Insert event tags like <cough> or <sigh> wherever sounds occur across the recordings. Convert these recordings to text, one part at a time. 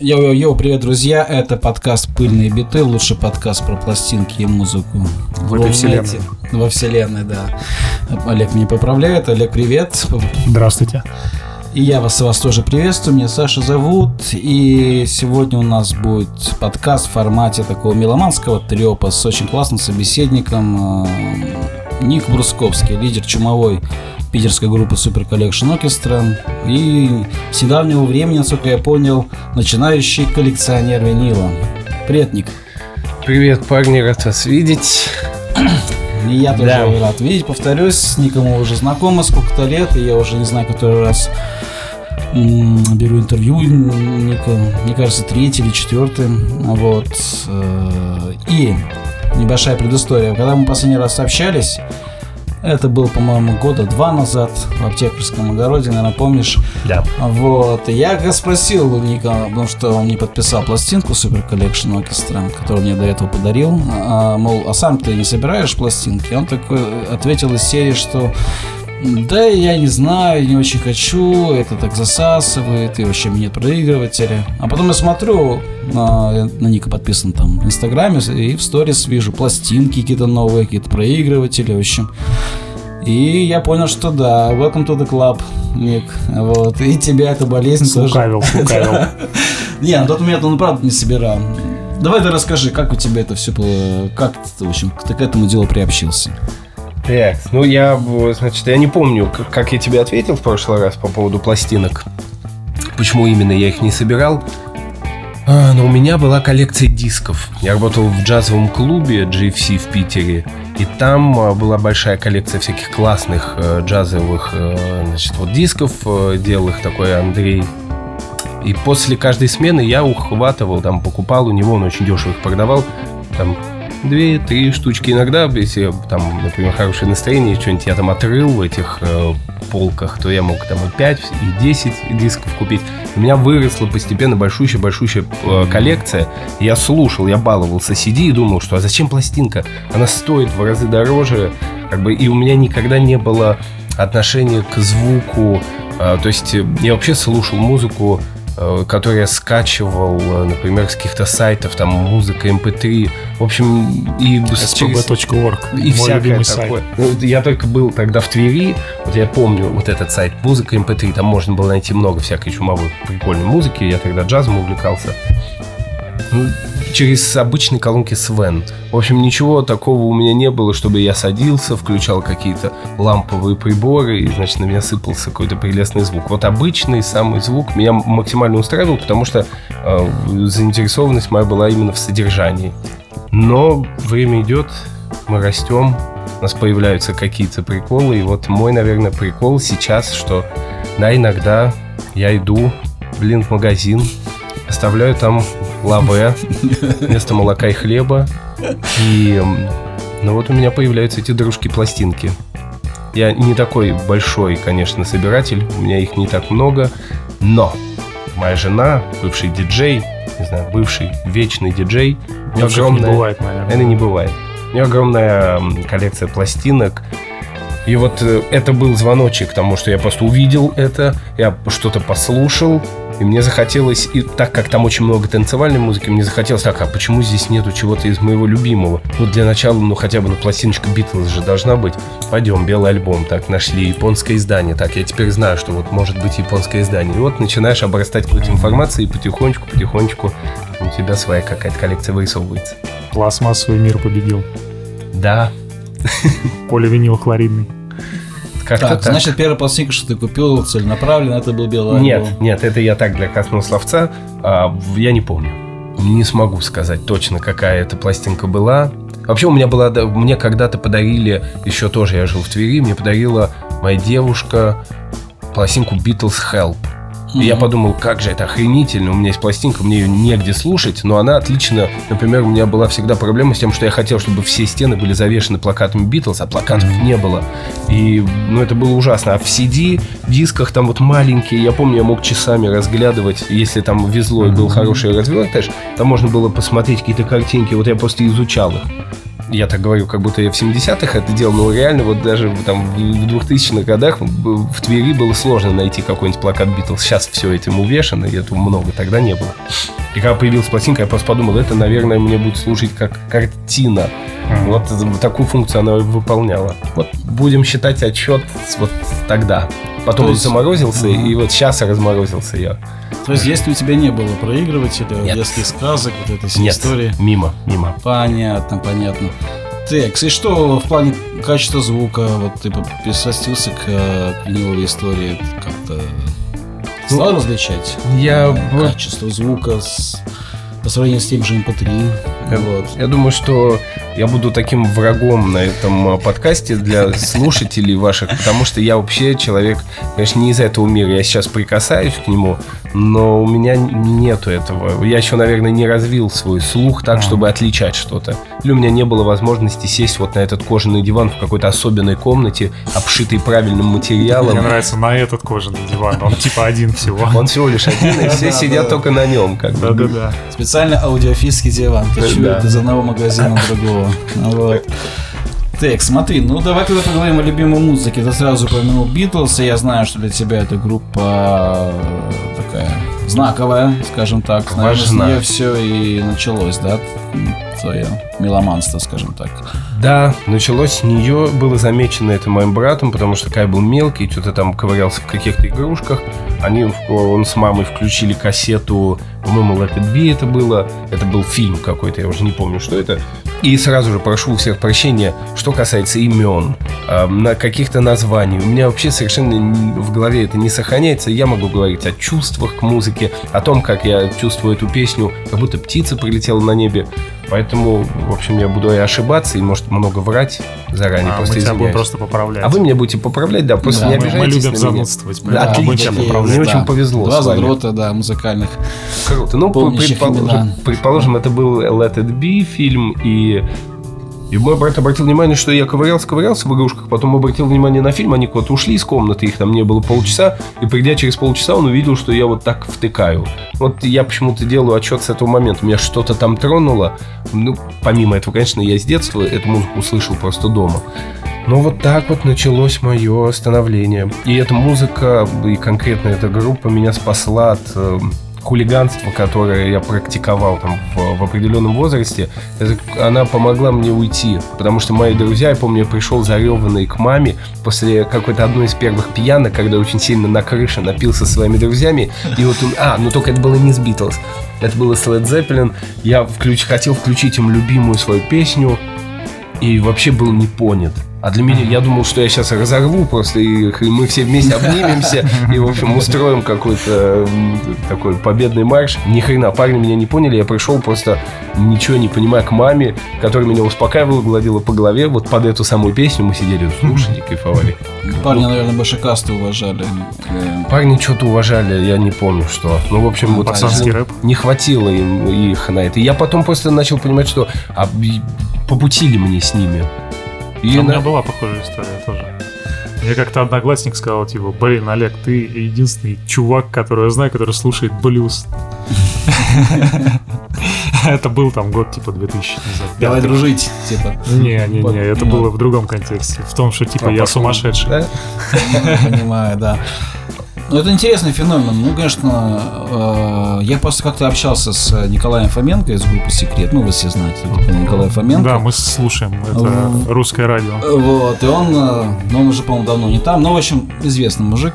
Йоу-йоу-йоу, привет, друзья! Это подкаст «Пыльные биты», лучший подкаст про пластинки и музыку. В этой вселенной. Во вселенной, да. Олег меня поправляет. Олег, привет. Здравствуйте. И я вас, вас тоже приветствую. Меня Саша зовут. И сегодня у нас будет подкаст в формате такого меломанского трепа с очень классным собеседником. э, Ник Брусковский, лидер чумовой питерской группы Super Collection Orchestra. И с недавнего времени, насколько я понял, начинающий коллекционер винила. Привет, Ник. Привет, парни, рад вас видеть. И я тоже Да. рад видеть. Повторюсь, с Ником мы уже знакомы сколько-то лет, и я уже не знаю, который раз беру интервью Ника. Мне кажется, третий или четвертый. Вот. Э, И небольшая предыстория. Когда мы последний раз общались, это было, по-моему, года два назад в аптекарском огороде, наверное, помнишь. Да. Вот. и Я спросил у Ника, потому что он мне подписал пластинку Super Collection Orchestra, которую мне до этого подарил. А, мол, а сам ты не собираешь пластинки? Он такой ответил из серии, что да, я не знаю, не очень хочу, это так засасывает, и вообще нет проигрывателя. А потом я смотрю, на, на Ника подписан там в Инстаграме, и в сторис вижу пластинки какие-то новые, какие-то проигрыватели, в общем. И я понял, что да, welcome to the club, Ник. Вот. И тебя эта болезнь тоже. Слукавил, слукавил. <laughs> Не, на тот момент он правда не собирал. Давай ты расскажи, как у тебя это все было, как ты, в общем, ты к этому делу приобщился. Так, ну я, значит, я не помню, как, как я тебе ответил в прошлый раз по поводу пластинок. Почему именно я их не собирал. А, но у меня была коллекция дисков. Я работал в джазовом клубе GFC в Питере. И там а, была большая коллекция всяких классных э, джазовых э, значит, вот дисков. э, делал их такой Андрей. И после каждой смены я ухватывал, там, покупал у него, он очень дешево их продавал. Там две-три штучки иногда, если там, например, хорошее настроение, что-нибудь я там отрыл в этих э, полках, то я мог там и 5, и 10 дисков купить. У меня выросла постепенно большущая-большущая э, коллекция. Я слушал, я баловался CD и думал, что а зачем пластинка? Она стоит в разы дороже, как бы, и у меня никогда не было отношения к звуку. Э, то есть э, я вообще слушал музыку э, который я скачивал, э, например, с каких-то сайтов, там музыка, mp3, в общем, и spb.org. и Мой всякое любимый сайт. такое. Ну, я только был тогда в Твери, вот я помню вот этот сайт музыка mp3, там можно было найти много всякой чумовой прикольной музыки, я тогда джазом увлекался. Ну, через обычные колонки Свен. В общем, ничего такого у меня не было, чтобы я садился, включал какие-то ламповые приборы, и, значит, на меня сыпался какой-то прелестный звук. Вот обычный самый звук меня максимально устраивал, потому что э, заинтересованность моя была именно в содержании. Но время идет, мы растем, у нас появляются какие-то приколы. И вот мой, наверное, прикол сейчас, что да, иногда я иду, блин, в магазин, оставляю там лаве <laughs> вместо молока и хлеба. И ну вот у меня появляются эти дружки-пластинки. Я не такой большой, конечно, собиратель, у меня их не так много, но моя жена, бывший диджей, не знаю, бывший вечный диджей, у нее Лучше не огромная- бывает, наверное. это не бывает. У нее огромная коллекция пластинок. И вот э, это был звоночек к тому, что я просто увидел это, я что-то послушал, и мне захотелось, и так как там очень много танцевальной музыки, мне захотелось так, а почему здесь нету чего-то из моего любимого? Вот для начала, ну хотя бы ну, пластиночка Битлз же должна быть. Пойдем, белый альбом, так, нашли японское издание, так, я теперь знаю, что вот может быть японское издание. И вот начинаешь обрастать какой-то информацией, и потихонечку, потихонечку у тебя своя какая-то коллекция вырисовывается. Пластмассовый мир победил. Да, Поливинил хлоридный. Как-то Так, так. значит, первая пластинка, что ты купил целенаправленно, это был белый Нет, альбом. нет, это я так для красного словца. А, я не помню. Не смогу сказать точно, какая эта пластинка была. Вообще у меня была, мне когда-то подарили, еще тоже я жил в Твери, мне подарила моя девушка пластинку Beatles Help. И я подумал, как же это охренительно, у меня есть пластинка, мне ее негде слушать, но она отлично, например, у меня была всегда проблема с тем, что я хотел, чтобы все стены были завешены плакатами Битлз, а плакатов не было. И, ну, это было ужасно. А в CD, дисках там вот маленькие, я помню, я мог часами разглядывать, если там везло и был хороший развертыш, там можно было посмотреть какие-то картинки, вот я просто изучал их. Я так говорю, как будто я в 70-х это делал, но реально вот даже там в 2000-х годах в Твери было сложно найти какой-нибудь плакат Битлз. Сейчас все этим увешано, и этого много тогда не было. И когда появилась пластинка, я просто подумал, это, наверное, мне будет служить как картина. Вот такую функцию она выполняла. Вот будем считать отчет вот тогда. Потом он заморозился, ага. и вот сейчас разморозился я. То есть, если у тебя не было проигрывателя, Нет. детских сказок, вот этой всей Нет. истории? мимо, мимо. Понятно, понятно. Текс, и что в плане качества звука, вот ты пристрастился к, к виниловой истории, как-то стал различать я... качество звука с по сравнению с тем же MP3. Эм я, вот. я думаю, что я буду таким врагом на этом а, подкасте для слушателей ваших, потому что я вообще человек, конечно, не из этого мира. Я сейчас прикасаюсь к нему, но у меня нету этого. Я еще, наверное, не развил свой слух так, чтобы отличать что-то. Или у меня не было возможности сесть вот на этот кожаный диван в какой-то особенной комнате, обшитый правильным материалом. Мне нравится на этот кожаный диван. Он типа один всего. Он всего лишь один, и все сидят только на нем. Да-да-да. Специально аудиофильский диван. Ты чуешь из одного магазина другого. Вот. Так, смотри, ну давай когда поговорим о любимой музыке. Ты сразу упомянул Битлз, и я знаю, что для тебя эта группа э, такая знаковая, скажем так. Наверное, с нее все и началось, да? Твое меломанство, скажем так. Да, началось с нее, было замечено это моим братом, потому что Кай был мелкий, что-то там ковырялся в каких-то игрушках. Они, он с мамой включили кассету, по-моему, Let It Be это было. Это был фильм какой-то, я уже не помню, что это. И сразу же прошу у всех прощения, что касается имен, э, на каких-то названий. У меня вообще совершенно в голове это не сохраняется. Я могу говорить о чувствах к музыке, о том, как я чувствую эту песню, как будто птица прилетела на небе. Поэтому, в общем, я буду и ошибаться, и, может, много врать заранее. А просто мы тебя будем просто поправлять. А вы меня будете поправлять, да, просто да, не обижайтесь Мы любим занудствовать. Да, отлично, мне да. очень повезло Два задрота, да, музыкальных. Круто. Ну, предположим, предположим, это был Let It Be фильм, и и мой брат обратил внимание, что я ковырялся, ковырялся в игрушках, потом обратил внимание на фильм, они куда-то ушли из комнаты, их там не было полчаса, и придя через полчаса, он увидел, что я вот так втыкаю. Вот я почему-то делаю отчет с этого момента, меня что-то там тронуло. Ну, помимо этого, конечно, я с детства эту музыку услышал просто дома. Но вот так вот началось мое становление. И эта музыка, и конкретно эта группа меня спасла от эм, хулиганство, которое я практиковал там в, в определенном возрасте, это, она помогла мне уйти. Потому что мои друзья, я помню, я пришел зареванный к маме после какой-то одной из первых пьянок, когда очень сильно на крыше напился со своими друзьями. И вот. А, ну только это было не с Битлз. Это было с Led Zeppelin. Я включ, хотел включить им любимую свою песню и вообще был не понят. А для меня, я думал, что я сейчас разорву просто, и, и мы все вместе <laughs> обнимемся, и, в общем, устроим какой-то такой победный марш. Ни хрена, парни меня не поняли, я пришел просто ничего не понимая к маме, которая меня успокаивала, гладила по голове. Вот под эту самую песню мы сидели, слушали, кайфовали. Парни, наверное, больше касты уважали. Парни что-то уважали, я не помню, что. Ну, в общем, вот не хватило им их на это. И я потом просто начал понимать, что а, по пути ли мне с ними. И а на... У меня была похожая история тоже. Мне как-то одноклассник сказал, типа, блин, Олег, ты единственный чувак, который я знаю, который слушает блюз. <laughs> Это был там год, типа, 2000 Давай дружить, типа. Не-не-не, это было в другом контексте. В том, что, типа, я сумасшедший. <laughs> Понимаю, да. Ну, это интересный феномен. Ну, конечно, э, я просто как-то общался с Николаем Фоменко из группы «Секрет». Ну, вы все знаете, это Николай Фоменко. Да, мы слушаем. Это в... русское радио. Вот, и он, э, ну, он уже, по-моему, давно не там. Но, в общем, известный мужик.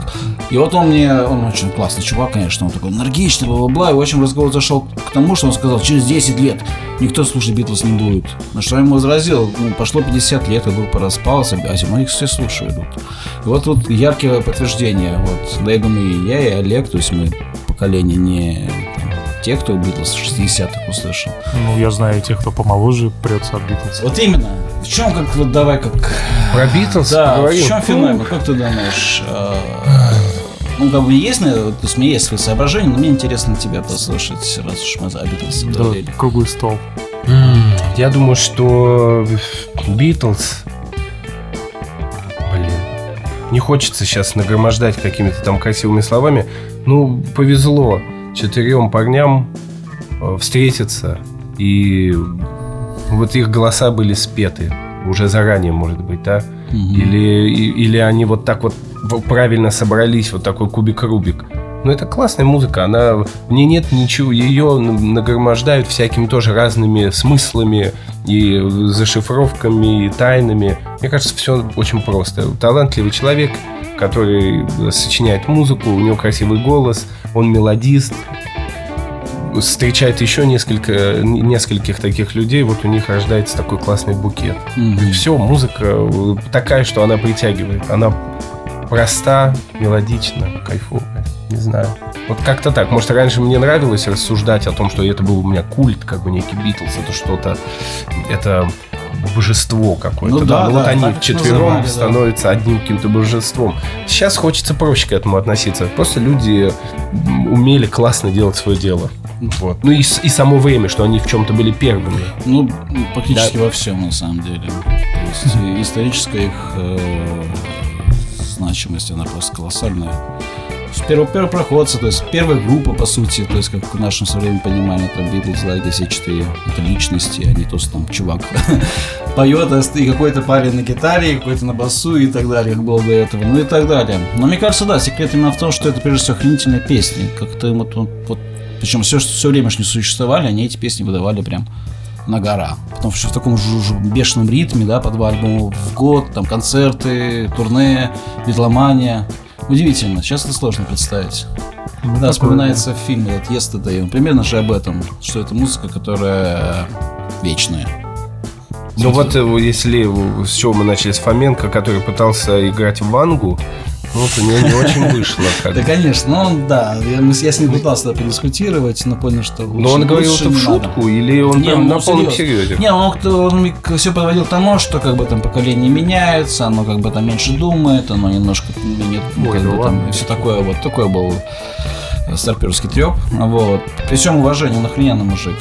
И вот он мне, он очень классный чувак, конечно, он такой энергичный, бла-бла-бла. И, в общем, разговор зашел к тому, что он сказал, через 10 лет никто слушать Битлз не будет. На что я ему возразил, ну, пошло 50 лет, и группа распалась, а зимой их все слушают. И вот тут яркое подтверждение. Вот, да, думаю, и я, и Олег, то есть мы поколение не те, кто Битлз 60-х услышал. Ну, я знаю тех, кто помоложе прется от Битлз. Вот именно. В чем, как, вот давай, как... Про Битлз Да, поговорим. в чем феномен, как ты думаешь? А, ну, как бы есть, то есть у меня есть свои соображения, но мне интересно тебя послушать, раз уж мы о Битлз заговорили. Да, круглый стол. Я думаю, что Битлз не хочется сейчас нагромождать какими-то там красивыми словами. Ну, повезло четырем парням э, встретиться и вот их голоса были спеты уже заранее, может быть, да? Угу. Или, или они вот так вот правильно собрались, вот такой кубик-рубик. Но это классная музыка, она в ней нет ничего, ее нагромождают всякими тоже разными смыслами и зашифровками и тайнами. Мне кажется, все очень просто. Талантливый человек, который сочиняет музыку, у него красивый голос, он мелодист, встречает еще несколько, нескольких таких людей, вот у них рождается такой классный букет. Mm-hmm. Все, музыка э, такая, что она притягивает. Она проста, мелодична, кайфовая. Не знаю. Вот как-то так. Может, раньше мне нравилось рассуждать о том, что это был у меня культ, как бы некий Битлз, это что-то, это божество какое-то. Ну, да, да, ну, вот они вчетвером становятся да. одним каким-то божеством. Сейчас хочется проще к этому относиться. Просто люди умели классно делать свое дело. Вот. Ну и, и само время, что они в чем-то были первыми. Ну, практически да. во всем, на самом деле. То есть <laughs> историческая их э, значимость, она просто колоссальная. Первый, первопроходцы, то есть первая группа, по сути, то есть как в нашем современном понимании, там Битлз, да, все четыре, это личности, а не то, что там чувак <laughs> поет, а и какой-то парень на гитаре, какой-то на басу и так далее, как было до этого, ну и так далее. Но мне кажется, да, секрет именно в том, что это прежде всего охренительные песни, как-то вот, вот, вот причем все, все время, что не существовали, они эти песни выдавали прям на гора. Потому что в таком же бешеном ритме, да, по два альбома в год, там концерты, турне, битломания. Удивительно, сейчас это сложно представить. Ну, да, вспоминается да. фильм этот Yesterday, примерно же об этом, что это музыка, которая вечная. Ну вот, э, если с чего мы начали, с Фоменко, который пытался играть в Вангу, вот у него не очень <laughs> вышло. Да, конечно. Ну, он, да. Я, с ним пытался подискутировать, но понял, что Но он говорил это в шутку или он прям на полном серьезе? Не, он, все подводил к тому, что как бы там поколение меняется, оно как бы там меньше думает, оно немножко менее, ну, как бы там все такое вот. Такое был старперский треп. Вот. При всем уважении, он охрененный мужик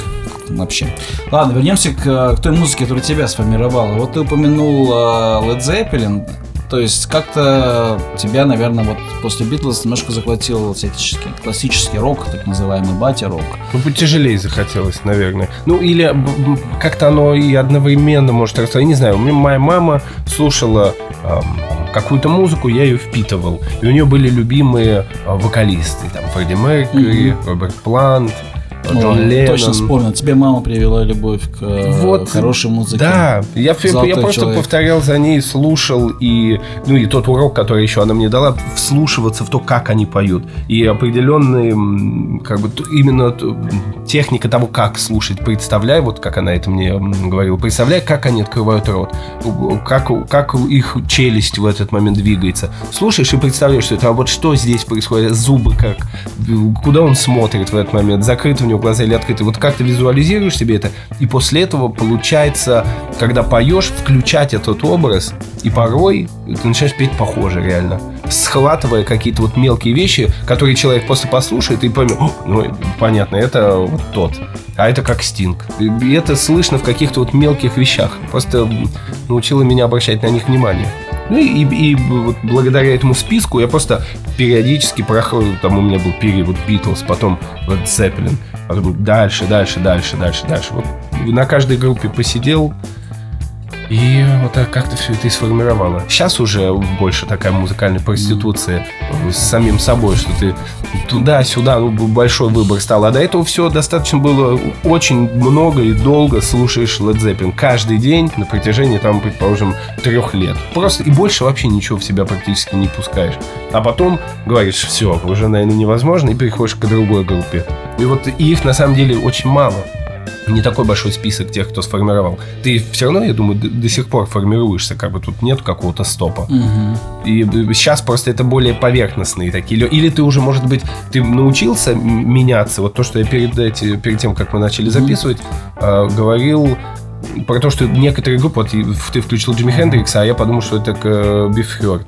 вообще. Ладно, вернемся к, к той музыке, которая тебя сформировала. Вот ты упомянул uh, Led Zeppelin. То есть как-то тебя, наверное, вот после Битлз немножко захватил всяческий классический рок, так называемый батя-рок. Ну, потяжелее захотелось, наверное. Ну, или как-то оно и одновременно может расстать. Я не знаю, у меня моя мама слушала эм, какую-то музыку, я ее впитывал. И у нее были любимые э, вокалисты. Там Фредди Меркьюри, mm-hmm. Роберт Плант, Джон Леннон. Точно вспомнил. Тебе мама привела любовь к э, вот, хорошей музыке. Да, я, я просто человек. повторял за ней, слушал, и, ну, и тот урок, который еще она мне дала, вслушиваться в то, как они поют. И определенные, как бы, именно техника того, как слушать. Представляй, вот как она это мне говорила, представляй, как они открывают рот, как, как их челюсть в этот момент двигается. Слушаешь и представляешь, что это, а вот что здесь происходит, зубы как, куда он смотрит в этот момент, закрыт у него него глаза или открыты. Вот как ты визуализируешь себе это, и после этого получается, когда поешь, включать этот образ, и порой ты начинаешь петь похоже реально. Схватывая какие-то вот мелкие вещи, которые человек просто послушает и поймет, ну, понятно, это вот тот. А это как стинг. И это слышно в каких-то вот мелких вещах. Просто научила меня обращать на них внимание. Ну и, и, и вот благодаря этому списку я просто периодически прохожу, там у меня был период Битлз, потом вот Zeppelin, дальше, дальше, дальше, дальше, дальше. Вот на каждой группе посидел, и вот так как-то все это и сформировало. Сейчас уже больше такая музыкальная проституция с самим собой, что ты туда-сюда, ну, большой выбор стал. А до этого все достаточно было очень много и долго слушаешь Led Zeppelin каждый день на протяжении, там, предположим, трех лет. Просто и больше вообще ничего в себя практически не пускаешь. А потом говоришь, все, уже, наверное, невозможно, и переходишь к другой группе. И вот их на самом деле очень мало не такой большой список тех, кто сформировал. Ты все равно, я думаю, до, до сих пор формируешься, как бы тут нет какого-то стопа. Угу. И сейчас просто это более поверхностные такие. Или ты уже, может быть, ты научился меняться. Вот то, что я перед, эти, перед тем, как мы начали записывать, э, говорил про то, что некоторые группы, вот ты включил Джимми Хендрикса, а я подумал, что это к Биф Хёрд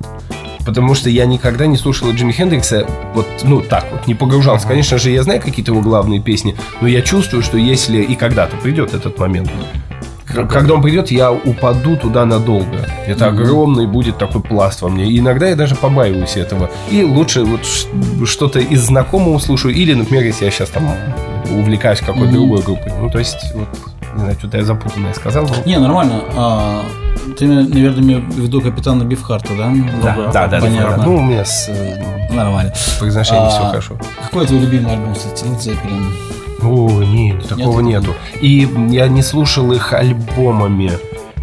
потому что я никогда не слушал Джимми Хендрикса вот, ну, так вот, не погружался. Uh-huh. Конечно же, я знаю какие-то его главные песни, но я чувствую, что если и когда-то придет этот момент, когда он придет, я упаду туда надолго. Это mm-hmm. огромный будет такой пласт во мне. И иногда я даже побаиваюсь этого. И лучше вот что-то из знакомого слушаю. Или, например, если я сейчас там увлекаюсь какой-то mm-hmm. другой группой. Ну, то есть, вот Не знаю, что-то я запутанное сказал. Но... Не, нормально. А, ты, наверное, имеешь в виду капитана Бифхарта, да? Да, да, да, да, понятно. да. Ну, у меня с э, Нормально. произношением А, все хорошо. Какой твой любимый альбом, кстати, Led Zeppelin? О, нет, такого Нет? нету. И я не слушал их альбомами.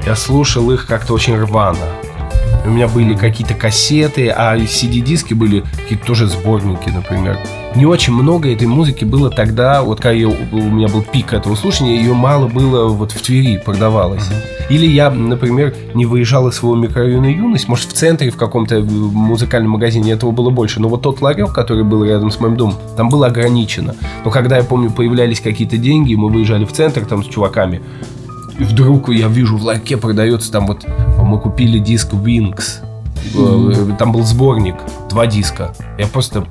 Я слушал их как-то очень рвано. У меня были какие-то кассеты, а CD-диски были какие-то тоже сборники, например. Не очень много этой музыки было тогда, вот когда я- у меня был пик этого слушания, ее мало было вот в Твери продавалось. Или я, например, не выезжал из своего микрорайона юность, может, в центре в каком-то музыкальном магазине этого было больше, но вот тот ларек, который был рядом с моим домом, там было ограничено. Но когда, я помню, появлялись какие-то деньги, мы выезжали в центр там с чуваками, и вдруг я вижу, в ларьке продается там вот, мы купили диск Wings, Э, там был сборник, два диска. Я просто...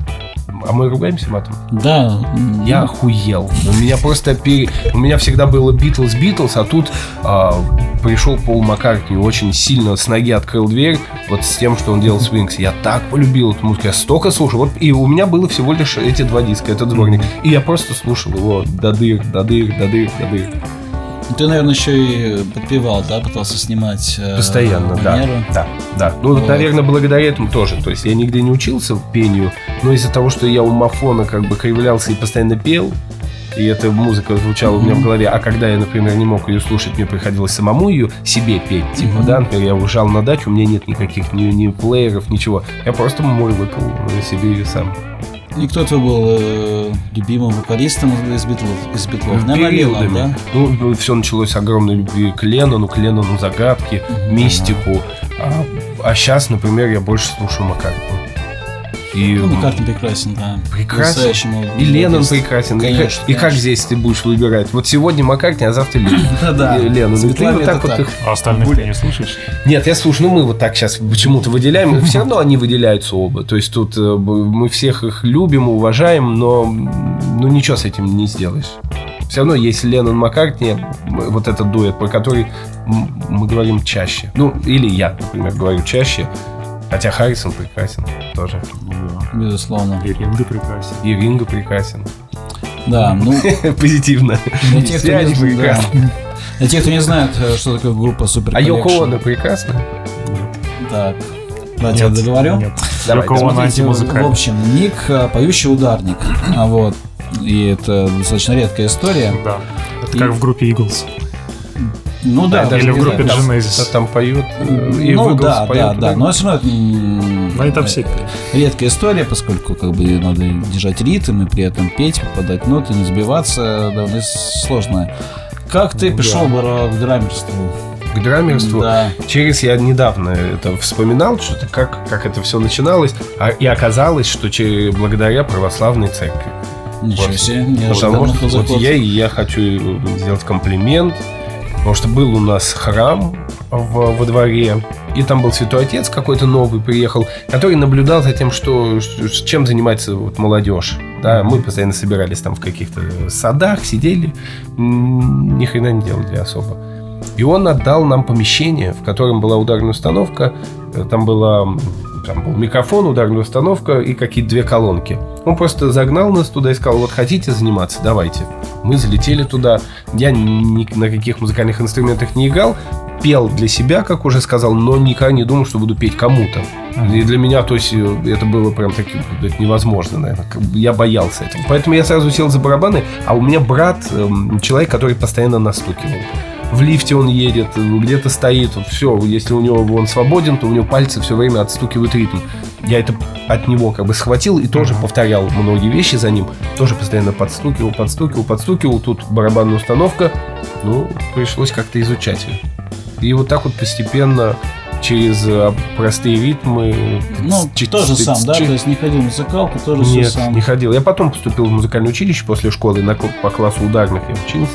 А мы ругаемся матом? Да. Я охуел. У меня просто пере... У меня всегда было Битлз, Битлз, а тут а, пришел Пол Маккартни, очень сильно с ноги открыл дверь, вот с тем, что он делал Свинкс. Я так полюбил эту музыку, я столько слушал. Вот, и у меня было всего лишь эти два диска, этот сборник. И я просто слушал его до дыр, до дыр, до дыр, до дыр. Ты, наверное, еще и подпевал, да, пытался снимать э, Постоянно, да. манеру. Да, да. Ну, Вот. наверное, благодаря этому тоже. То есть я нигде не учился пению, но из-за того, что я у мафона как бы кривлялся и постоянно пел, и эта музыка звучала у меня в голове, а когда я, например, не мог ее слушать, мне приходилось самому ее себе петь. Типа, Мгм. да, например, я уезжал на дачу, у меня нет никаких ни, ни плееров, ничего. Я просто мой выпал э, себе ее сам. И кто твой был э, любимым вокалистом из Битлов? Из Битлов? Наверное, Лилан, да? Ну, все началось с огромной любви к Леннону, к Леннону загадки, мистику. А, сейчас, например, я больше слушаю Маккартни. И, Ну, Маккартни прекрасен, да. Прекрасен. И Леннон прекрасен. И как- Конечно, и, как здесь ты будешь выбирать? Вот сегодня Маккартни, а завтра Леннон. <laughs> Да-да. Леннон. И ты Светлана, вот так вот их... А остальных ты не слушаешь? Нет, я слушаю, ну мы вот так сейчас почему-то выделяем, все <laughs> равно они выделяются оба. То есть тут э, мы всех их любим, уважаем, но ну ничего с этим не сделаешь. Все равно есть Леннон Маккартни, вот этот дуэт, про который мы говорим чаще. Ну, или я, например, говорю чаще. Хотя Харрисон прекрасен тоже. Безусловно. И Ринго прекрасен. И Ринго прекрасен. Да, ну, <laughs> Позитивно. для тех, кто не, да. прекрасны. Для тех, кто не знает, э, что такое группа Super А Йоко. Оно прекрасно. Так. Давайте я договорю. Нет. Давай, в общем, ник э, поющий ударник. А вот. И это достаточно редкая история. Да. Это И- как в группе Eagles. Ну да, даже Или в группе знаю, Genesis. Там поет. э, И ну да, да, да, но все равно это Ну, они там э, все редкая история, поскольку как бы надо держать ритм и при этом петь, попадать ноты, не сбиваться, довольно сложно. Как ты Ну, пришел да. к драмерству? К драмерству. Да. Через я недавно это вспоминал, что-то как, как это все начиналось, а, и оказалось, что че- благодаря православной церкви. Ничего Вот. себе, Потому неожиданно что вот я, и я хочу сделать комплимент, потому что был у нас храм в- во дворе, и там был святой отец какой-то новый приехал, который наблюдал за тем, что, чем занимается вот молодежь. Да, мы постоянно собирались там в каких-то садах, сидели, ни хрена не делали особо. И он отдал нам помещение, в котором была ударная установка, э, там была там был микрофон, ударная установка и какие-то две колонки. Он просто загнал нас туда и сказал, вот хотите заниматься, давайте. Мы залетели туда. Я ни на каких музыкальных инструментах не играл, пел для себя, как уже сказал, но никогда не думал, что буду петь кому-то. И для меня, то есть, это было прям таки, это невозможно, наверное. Я боялся этого. Поэтому я сразу сел за барабаны, а у меня брат, эм, человек, который постоянно настукивал. В лифте он едет, где-то стоит, все, если у него он свободен, то у него пальцы все время отстукивают ритм. Я это от него как бы схватил и тоже повторял многие вещи за ним. Тоже постоянно подстукивал, подстукивал, подстукивал. Тут барабанная установка. Ну, пришлось как-то изучать ее. И вот так вот постепенно через э, простые ритмы... Ну, тыц, тоже сам, да? То есть не ходил в музыкалку, тоже все Нет, сам. не ходил. Я потом поступил в музыкальное училище после школы, на, по классу ударных я учился.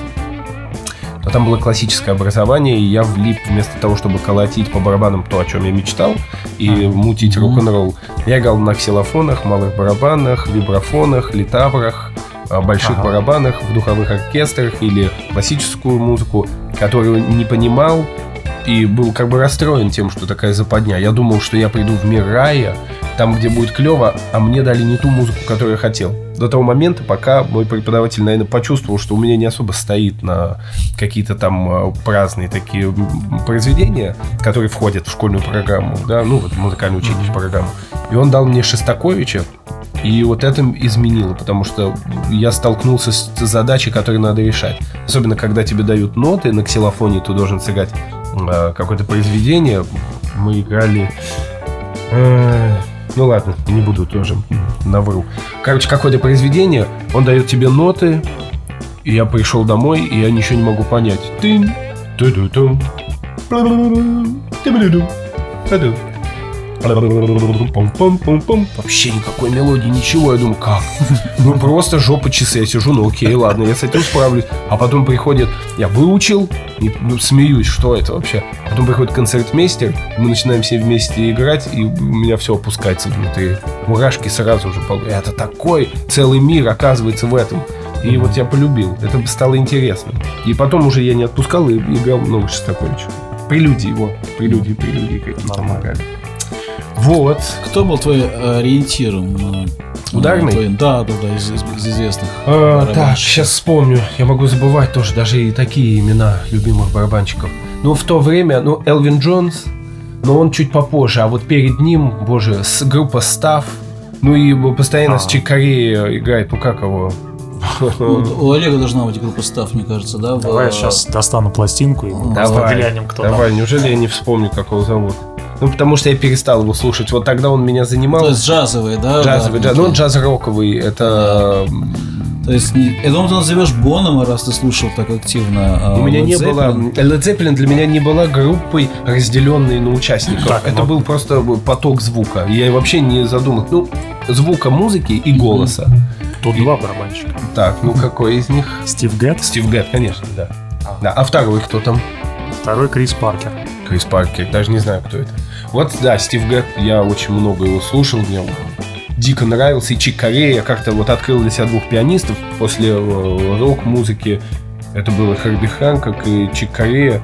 Но там было классическое образование, и я влип вместо того, чтобы колотить по барабанам то, о чем я мечтал, и мутить рок-н-ролл. Я играл на ксилофонах, малых барабанах, вибрафонах, литаврах, а, больших Ага. барабанах, в духовых оркестрах или классическую музыку, которую не понимал, и был как бы расстроен тем, что такая западня. Я думал, что я приду в мир рая, там, где будет клево, а мне дали не ту музыку, которую я хотел. До того момента, пока мой преподаватель, наверное, почувствовал, что у меня не особо стоит на какие-то там э, праздные такие произведения, которые входят в школьную программу, да, ну, вот музыкальную учительную программу. И он дал мне Шестаковича, и вот это изменило, потому что я столкнулся с задачей, которую надо решать. Особенно, когда тебе дают ноты на ксилофоне, ты должен сыграть какое-то произведение. Мы играли... Э, ну ладно, не буду тоже навру. Короче, какое-то произведение, он дает тебе ноты, и я пришел домой, и я ничего не могу понять. Тын, ту ду ту Вообще никакой мелодии, ничего. Я думаю, как? <laughs> Ну, просто жопа часы. Я сижу, ну окей, ладно, я с этим справлюсь. А потом приходит, я выучил, и, ну, смеюсь, что это вообще. Потом приходит концертмейстер, мы начинаем все вместе играть, и у меня все опускается внутри. Мурашки сразу же. Это такой целый мир, оказывается, в этом. И вот я полюбил. Это стало интересно. И потом уже я не отпускал и играл много Шостаковича. Прелюдии его. Прелюдии, прелюдии какие-то помогали. Вот. Кто был твой ориентиром? Ударный? Твой, да, да, да, из, из, из известных. А, так, сейчас вспомню. Я могу забывать тоже даже и такие имена любимых барабанщиков. Ну, в то время, ну, Элвин Джонс, но он чуть попозже. А вот перед ним, боже, с, группа Став. Ну и постоянно а. с Чикареей играет. Ну как его? <laughs> У Олега должна быть группа Став, мне кажется, да? Давай я сейчас достану пластинку и давай, глянем, кто Давай, неужели я не вспомню, как его зовут? Ну, потому что я перестал его слушать. Вот тогда он меня занимал. То есть джазовый, да? Джазовый, да, джаз. Ну, джаз-роковый. Это... То есть, я думаю, ты назовешь Боном, раз ты слушал так активно. А У меня Led не было... Led Zeppelin для меня не была группой, разделенной на участников. Так, Это вот. был просто поток звука. Я вообще не задумал. Ну, звука музыки и голоса. Тут два барабанщика. Так, ну какой из них? Стив Гэтт. Стив Гэтт, конечно, да. А. да. А второй кто там? Второй Крис Паркер. Крис Паркер, даже не знаю, кто это. Вот, да, Стив Гэтт, я очень много его слушал, мне дико нравился. И Чик Корея как-то вот открыл для себя двух пианистов после э, рок-музыки. Это было Харби Ханкок и Чик Корея.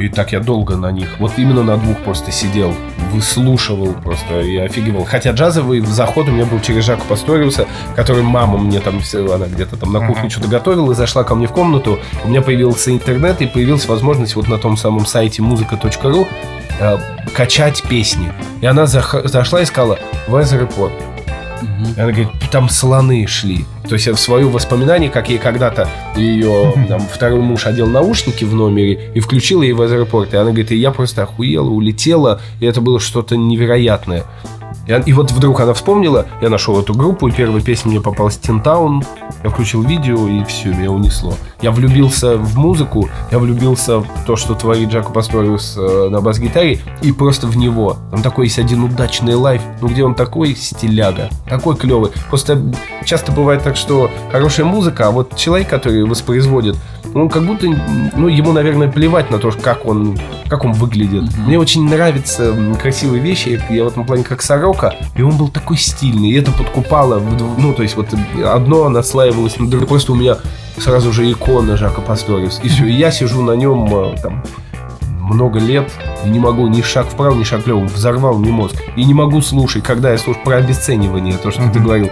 И так я долго на них, вот именно на двух просто сидел, выслушивал просто и офигевал. Хотя джазовый заход у меня был через Жаку Пасториуса, который мама мне там, она где-то там на кухне uh-huh. что-то готовила и зашла ко мне в комнату. У меня появился интернет и появилась возможность вот на том самом сайте музыка.ру э, качать песни. И она зах- зашла и сказала «Weather Report». Угу. Она говорит, там слоны шли. То есть в свое воспоминание, как ей когда-то ее там, второй муж одел наушники в номере и включил ей в аэропорт. И она говорит, и я просто охуела, улетела, и это было что-то невероятное. И, и вот вдруг она вспомнила, я нашел эту группу, и первая песня мне попалась Тинтаун. Я включил видео, и все, меня унесло. Я влюбился в музыку, я влюбился в то, что творит Джако Пасториус э, на бас-гитаре, и просто в него. Там такой есть один удачный лайф, ну где он такой стиляга, такой клевый. Просто часто бывает так, что хорошая музыка, а вот человек, который воспроизводит, он как будто, ну, ему, наверное, плевать на то, как он, как он выглядит. Mm-hmm. Мне очень нравятся красивые вещи. Я в этом плане как Сорока, и он был такой стильный, и это подкупало, ну, то есть вот одно наслаивалось на другое. Просто у меня сразу же икона Жака Пасториус. И все, и я сижу на нем э, там много лет и не могу ни шаг вправо, ни шаг влево. Взорвал мне мозг. И не могу слушать, когда я слушаю про обесценивание, то, что mm-hmm. ты говорил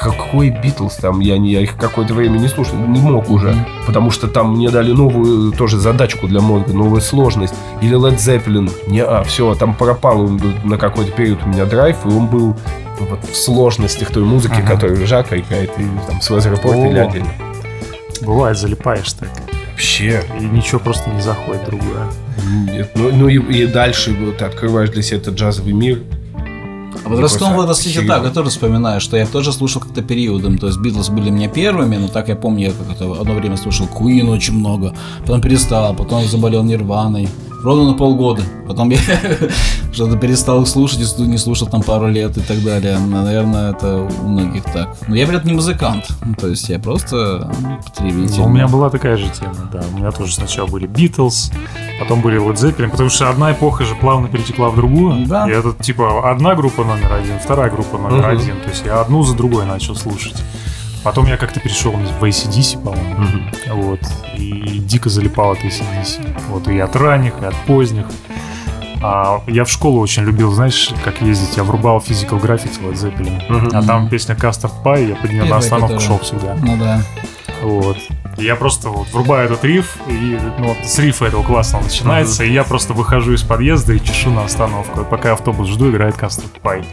какой Битлз там, я, не, я их какое-то время не слушал, не мог уже, mm-hmm. потому что там мне дали новую тоже задачку для мозга, новую сложность. Или Led Zeppelin, не, а, все, там пропал на какой-то период у меня драйв, и он был вот в сложностях той музыки, ага. которую Жака играет, и там с аэропорта или отдельно. Бывает, залипаешь так. Вообще. И ничего просто не заходит другое. Нет, ну, ну и, и дальше ты открываешь для себя этот джазовый мир, а в подростковом возрасте я так, я тоже вспоминаю, что я тоже слушал как-то периодом. То есть Битлз были мне первыми, но так я помню, я как-то одно время слушал Queen очень много, потом перестал, потом заболел Нирваной ровно на полгода. Потом я <laughs> что-то перестал их слушать, и не слушал там пару лет и так далее. Наверное, это у многих так. Но я, говорят, не музыкант. Ну, то есть я просто потребитель. Ну, у меня была такая же тема, да. У меня тоже сначала были Битлз, потом были Led Zeppelin, потому что одна эпоха же плавно перетекла в другую. Да. И это типа одна группа номер один, вторая группа номер uh-huh. один. То есть я одну за другой начал слушать. Потом я как-то перешел в ACDC, по-моему. Угу. Вот. И дико залипал от ACDC. Вот и от ранних, и от поздних. А я в школу очень любил, знаешь, как ездить. Я врубал Physical Graffiti Led Zeppelin. Угу. А там песня Custard Pie, я под нее на остановку которая... шел всегда. Ну да. Вот. Я просто вот врубаю этот риф, и ну, вот с рифа этого классно начинается, uh-huh. и я просто выхожу из подъезда и чешу на остановку. Пока автобус жду, играет Custard Pie.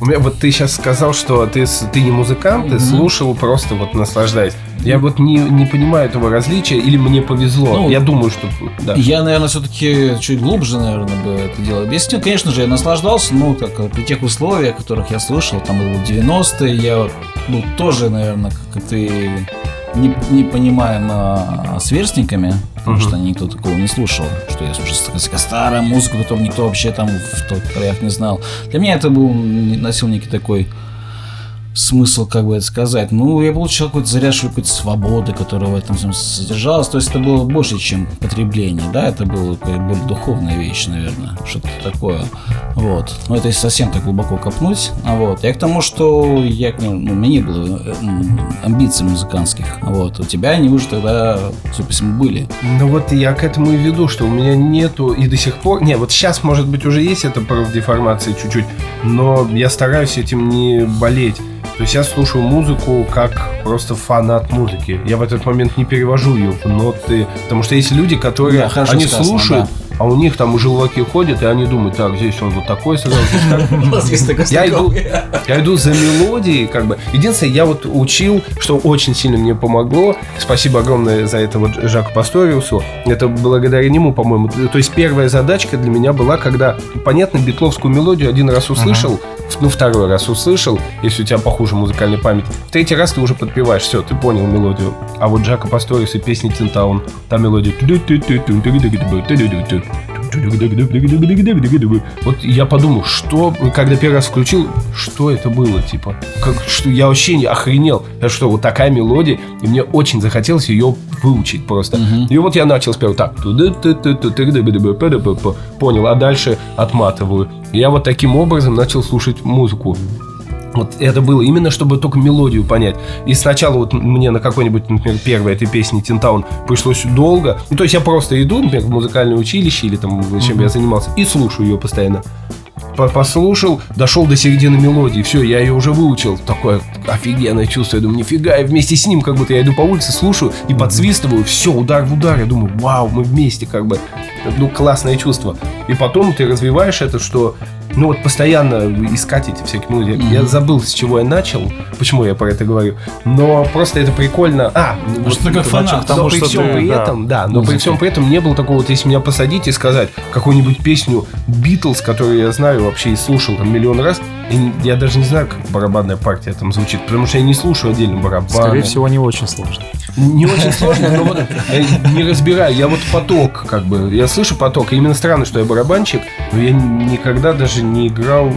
У меня вот ты сейчас сказал, что ты, ты не музыкант, mm-hmm. ты слушал, просто вот наслаждаясь. Я вот не, не понимаю этого различия, или мне повезло. Ну, я думаю, что да. Я, наверное, все-таки чуть глубже, наверное, бы это дело объяснил. Конечно же, я наслаждался, ну, так, при тех условиях, которых я слушал, там было 90-е, я был тоже, наверное, как ты не, не понимаем а, сверстниками, потому uh-huh. что никто такого не слушал, что я слушал такая старая музыка, которую никто вообще там в тот краях не знал. Для меня это был носил некий такой смысл, как бы это сказать. Ну, я получил какой-то заряд какой-то свободы, которая в этом всем содержалась. То есть это было больше, чем потребление, да, это было более духовная вещь, наверное, что-то такое. Вот. Но это совсем так глубоко копнуть. А вот. Я к тому, что я, ну, у меня не было э, амбиций музыкантских. Вот. У тебя они уже тогда, судя по были. Ну вот я к этому и веду, что у меня нету и до сих пор... Не, вот сейчас, может быть, уже есть это профдеформация чуть-чуть, но я стараюсь этим не болеть. То есть я слушаю музыку как просто фанат музыки. Я в этот момент не перевожу ее в ноты. Потому что есть люди, которые да, они сказано, слушают, да. А у них там уже лаки ходят, и они думают, так, здесь он вот такой сказал, здесь так. <laughs> Я иду, я иду за мелодией, как бы. Единственное, я вот учил, что очень сильно мне помогло. Спасибо огромное за это вот Жаку Пасториусу. Это благодаря нему, по-моему. То есть первая задачка для меня была, когда, понятно, битловскую мелодию один раз услышал, ну, второй раз услышал, если у тебя похуже музыкальная память. В третий раз ты уже подпеваешь, все, ты понял мелодию. А вот Джака Пасторис и песни Тинтаун, там мелодия... Вот я подумал, что, когда первый раз включил, что это было, типа, как, что я вообще не охренел, это что, вот такая мелодия, и мне очень захотелось ее выучить просто. Uh-huh. И вот я начал спевать так, понял, а дальше отматываю. Я вот таким образом начал слушать музыку. Вот это было именно, чтобы только мелодию понять. И сначала вот мне на какой-нибудь, например, первой этой песни Тинтаун пришлось долго. Ну, то есть я просто иду, например, в музыкальное училище или там, чем mm-hmm. я занимался, и слушаю ее постоянно. Послушал, дошел до середины мелодии, все, я ее уже выучил. Такое офигенное чувство. Я думаю, нифига, я вместе с ним, как будто я иду по улице, слушаю и подсвистываю, все, удар в удар. Я думаю, вау, мы вместе, как бы. Ну, классное чувство. И потом ты развиваешь это, что ну вот постоянно искать эти всякие музыки. Mm-hmm. Я забыл, с чего я начал, почему я про это говорю. Но просто это прикольно. А, ну, вот, что как фанат, но при всем ты, при этом, да, но при всем при этом не было такого, вот если меня посадить и сказать какую-нибудь песню Битлз, которую я знаю вообще и слушал там миллион раз, и я даже не знаю, как барабанная партия там звучит, потому что я не слушаю отдельно барабан. Скорее всего, не очень сложно. Не очень <laughs> сложно, но вот не разбираю. Я вот поток, как бы, я слышу поток. И именно странно, что я барабанщик, но я никогда даже не играл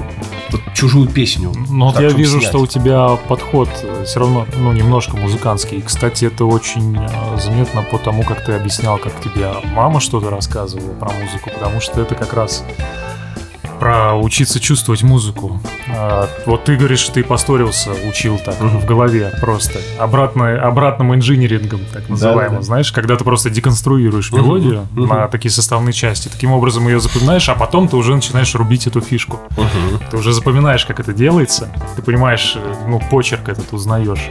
вот чужую песню. Ну вот я вижу, снять. что у тебя подход э, все равно, ну, немножко музыкантский. Кстати, это очень э, заметно по тому, как ты объяснял, как тебе мама что-то рассказывала про музыку, потому что это как раз про учиться чувствовать музыку. А, вот ты говоришь, ты посторился, учил так uh-huh. в голове просто. Обратно, обратным инжинирингом, так называемым. Да, да. Знаешь, когда ты просто деконструируешь мелодию uh-huh. на такие составные части. Таким образом ее запоминаешь, а потом ты уже начинаешь рубить эту фишку. Uh-huh. Ты уже запоминаешь, как это делается. Ты понимаешь, э, ну, почерк этот узнаешь.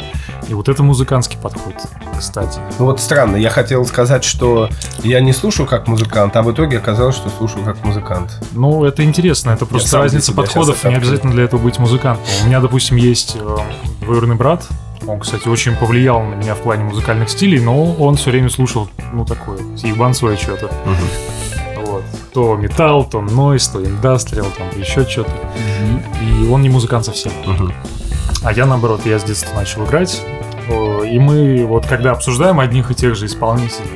И вот это музыкантский подход, кстати. Ну вот странно, я хотел сказать, что я не слушаю как музыкант, а в итоге оказалось, что слушаю как музыкант. Ну, это интересно, это просто разница подходов, не обязательно для этого быть музыкантом. У меня, допустим, есть э, двоюродный брат, он, кстати, очень повлиял на меня в плане музыкальных стилей, но он все время слушал, ну, такое, ебан свое что-то. Угу. Вот. То металл, то нойс, то индастриал, там еще что-то. Угу. И он не музыкант совсем. Угу. А я, наоборот, я с детства начал играть. И мы вот когда обсуждаем одних и тех же исполнителей,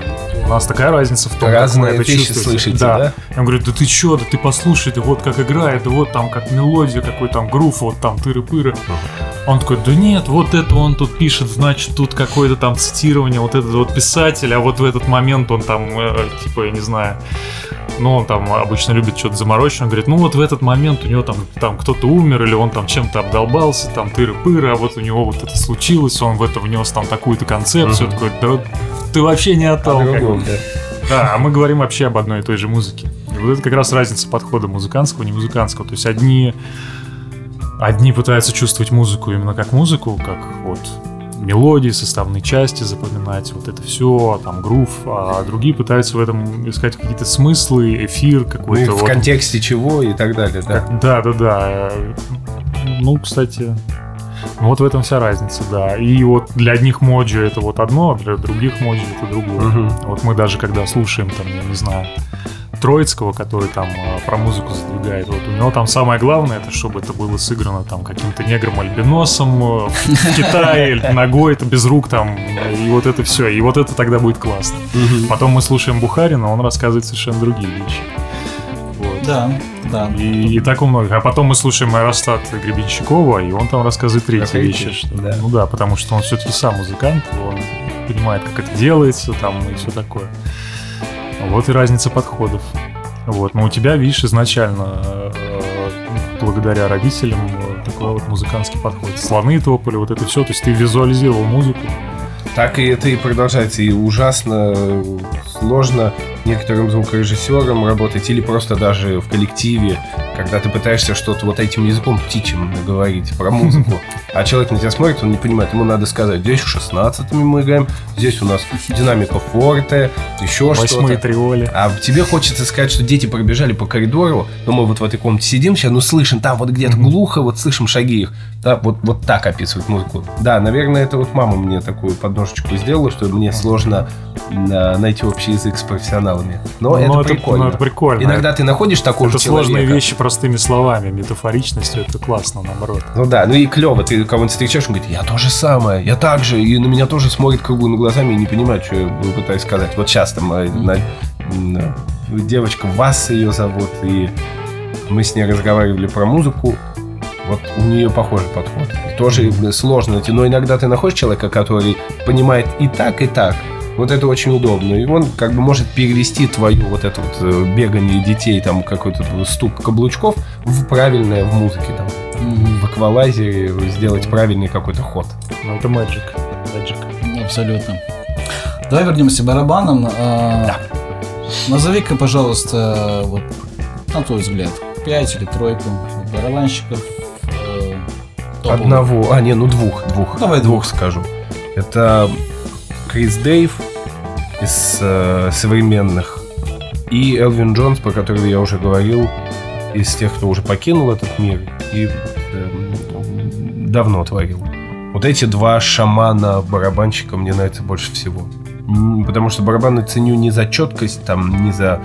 у нас такая разница в том, Разные как мы это чувствуете. слышите, да. да? Он говорит, да ты чё, да ты послушай, ты вот как играет, да вот там как мелодия, какой там грув, вот там тыры-пыры. Он такой, да нет, вот это он тут пишет, значит, тут какое-то там цитирование, вот этот вот писатель, а вот в этот момент он там, э, типа, я не знаю, но он там обычно любит что-то заморочить, он говорит, ну вот в этот момент у него там, там кто-то умер, или он там чем-то обдолбался, там тыры-пыры, а вот у него вот это случилось, он в это внес там такую-то концепцию, такой, да ты вообще не о том. как бы». Да, а мы говорим вообще об одной и той же музыке. И вот это как раз разница подхода музыкантского и не музыкантского. То есть одни, одни пытаются чувствовать музыку именно как музыку, как вот мелодии, составные части запоминать, вот это все, там, грув, а другие пытаются в этом искать какие-то смыслы, эфир Ну, какой-то. в вот. контексте чего и так далее, да. Как- Да, да, да. Ну, кстати, вот в этом вся разница, да. И вот для одних моджи это вот одно, а для других моджи это другое. Мгм. Вот мы даже когда слушаем, там, я не знаю, Троицкого, который там э, про музыку задвигает, вот у него там самое главное, это чтобы это было сыграно там каким-то негром-альбиносом э, в Китае, ногой, это без рук там, и вот это все, и вот это тогда будет классно. Потом мы слушаем Бухарина, он рассказывает совершенно другие вещи. Да, да. И, и так у многих. А потом мы слушаем Аэростат Гребенщикова, и он там рассказывает третьи третьи, вещи. Что, да. Ну да, потому что он все-таки сам музыкант, он понимает, как это делается, там и все такое. Вот и разница подходов. Вот. Но у тебя, видишь, изначально э, благодаря родителям э, такой вот музыкантский подход. Слоны топали, вот это все. То есть ты визуализировал музыку. Так и это и продолжается. И ужасно сложно некоторым звукорежиссерам работать или просто даже в коллективе, когда ты пытаешься что-то вот этим языком птичьим говорить про музыку, <laughs> а человек на тебя смотрит, он не понимает, ему надо сказать, здесь в 16 мы играем, здесь у нас динамика форте, еще Восьмые что-то. триоли. А тебе хочется сказать, что дети пробежали по коридору, но мы вот в этой комнате сидим сейчас, ну слышим, там вот где-то глухо, вот слышим шаги их. Да, вот, вот так описывают музыку. Да, наверное, это вот мама мне такую подножечку сделала, что мне сложно найти общий язык с профессионалами. Но Ну, это это- прикольно. ну, это прикольно. Иногда ты находишь такого Это же человека. сложные вещи простыми словами, метафоричностью, это классно, наоборот. Ну да, ну и клево, ты кого-нибудь встречаешь, он говорит, я то же самое, я так же, и на меня тоже смотрит круглыми глазами и не понимает, что я пытаюсь сказать. Вот сейчас там э, на- на- девочка, Вас ее зовут, и мы с ней разговаривали про музыку, вот у нее похожий подход. Тоже сложно найти, но иногда ты находишь человека, который понимает и так, и так. Вот это очень удобно. И он как бы может перевести твою вот это вот э, бегание детей, там какой-то стук каблучков в правильное в музыке там в эквалайзере сделать правильный какой-то ход. Ну, это magic. Magic. Абсолютно. Давай вернемся к барабанам. А, Назови-ка, пожалуйста, вот на твой взгляд, 5 или тройку барабанщиков. э. Одного, а не, ну двух, двух. Давай двух. скажу. Это Крис Дейв из э, современных и Элвин Джонс, про которого я уже говорил, из тех, кто уже покинул этот мир и эм, давно творил. Вот эти два шамана барабанщика мне нравятся больше всего. Потому что барабаны ценю не за четкость, там, не за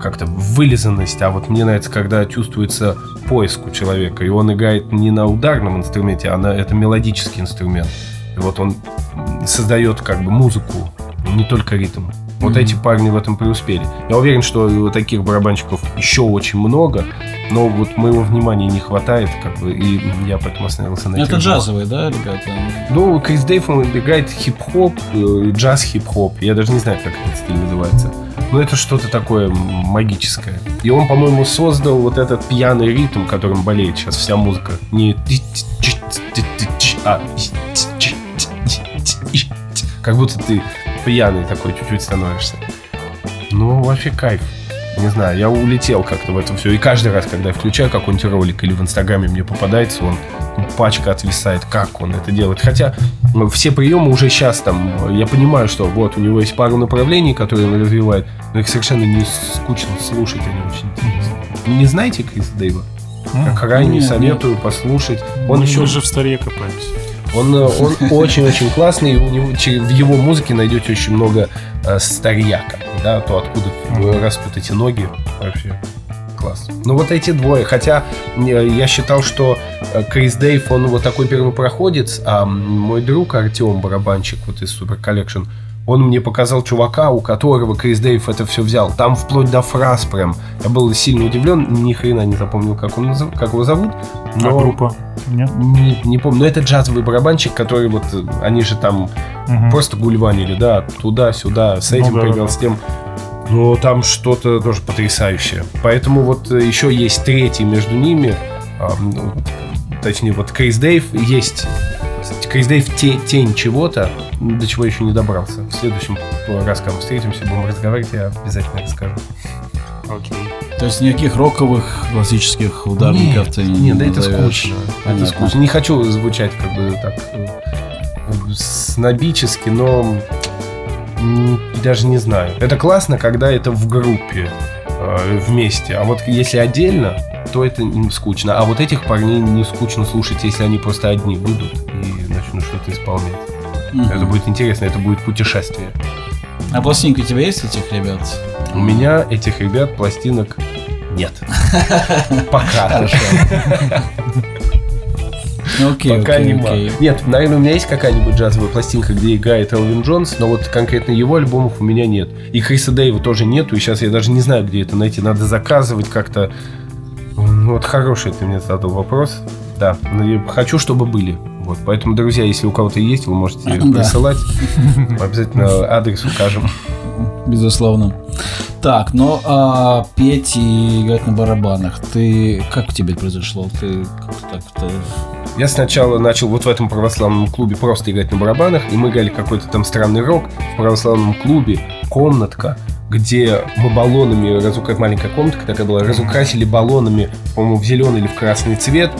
как-то вылизанность, а вот мне нравится, когда чувствуется поиск у человека, и он играет не на ударном инструменте, а на это мелодический инструмент. И вот он создает как бы музыку, не только ритм. Вот Мгм. эти парни в этом преуспели. Я уверен, что таких барабанщиков еще очень много, но вот моего внимания не хватает, как бы, и я поэтому остановился на Это этих двух. джазовые, да, ребята? Ну, Крис Дейв, он играет хип-хоп, э, джаз-хип-хоп. Я даже не знаю, как этот стиль называется. Но это что-то такое магическое. И он, по-моему, создал вот этот пьяный ритм, которым болеет сейчас вся музыка. Не а как будто ты пьяный такой чуть-чуть становишься. Ну, вообще кайф. Не знаю, я улетел как-то в это все. И каждый раз, когда я включаю какой-нибудь ролик или в Инстаграме мне попадается, он ну, пачка отвисает, как он это делает. Хотя ну, все приемы уже сейчас там, я понимаю, что вот у него есть пару направлений, которые он развивает, но их совершенно не скучно слушать, они очень интересны. Не знаете Криса Дэйва? Как крайне Нет, советую послушать. Он Он еще Мы же в старе копаемся. Он, э, он очень-очень классный, у него, в его музыке найдете очень много э, старья, как бы, да, то откуда вы растут эти ноги, вообще класс. Ну вот эти двое, хотя э, я считал, что э, Крис Дейв, он вот такой первопроходец, а мой друг Артем, барабанщик вот из Super Collection, он мне показал чувака, у которого Крис Дейв это все взял. Там вплоть до фраз прям. Я был сильно удивлен, ни хрена не запомнил, как, он, как его зовут. А но- группа? Нет? не, не помню, но это джазовый барабанщик, который вот, они же там Мгм. просто гульванили, да, туда-сюда, с Ну этим да, привел, да. с тем. Но там что-то тоже потрясающее. Поэтому вот еще есть третий между ними, а, ну, точнее вот Крис Дейв есть Крис Дейв те, тень чего-то, до чего еще не добрался. В следующем раз, когда мы встретимся, будем разговаривать, я обязательно расскажу. Окей. То есть никаких роковых классических ударников Нет, ты не нет, да это скучно. Понятно. Это скучно. Не хочу звучать как бы так э, снобически, но даже не знаю. Это классно, когда это в группе э, вместе. А вот если отдельно, то это им скучно. А вот этих парней не скучно слушать, если они просто одни выйдут и начнут что-то исполнять. Мгм. Это будет интересно, это будет путешествие. А пластинка у тебя есть этих ребят? У меня этих ребят пластинок нет. <laughs> Пока. Хорошо. <laughs> Ну, Окей, Пока окей, нема. окей. Нет, наверное, у меня есть какая-нибудь джазовая пластинка, где играет Элвин Джонс, но вот конкретно его альбомов у меня нет. И Криса Дэйва тоже нету, и сейчас я даже не знаю, где это найти. Надо заказывать как-то. Ну, вот хороший ты мне задал вопрос. Да, хочу, чтобы были. Вот, поэтому, друзья, если у кого-то есть, вы можете <laughs> присылать. <laughs> Обязательно адрес укажем. Безусловно. Так, ну а петь и играть на барабанах, ты как тебе произошло? Ты как так-то... Я сначала начал вот в этом православном клубе просто играть на барабанах, и мы играли какой-то там странный рок в православном клубе, комнатка, где мы баллонами, разука... маленькая комнатка такая была, разукрасили баллонами, по-моему, в зеленый или в красный цвет,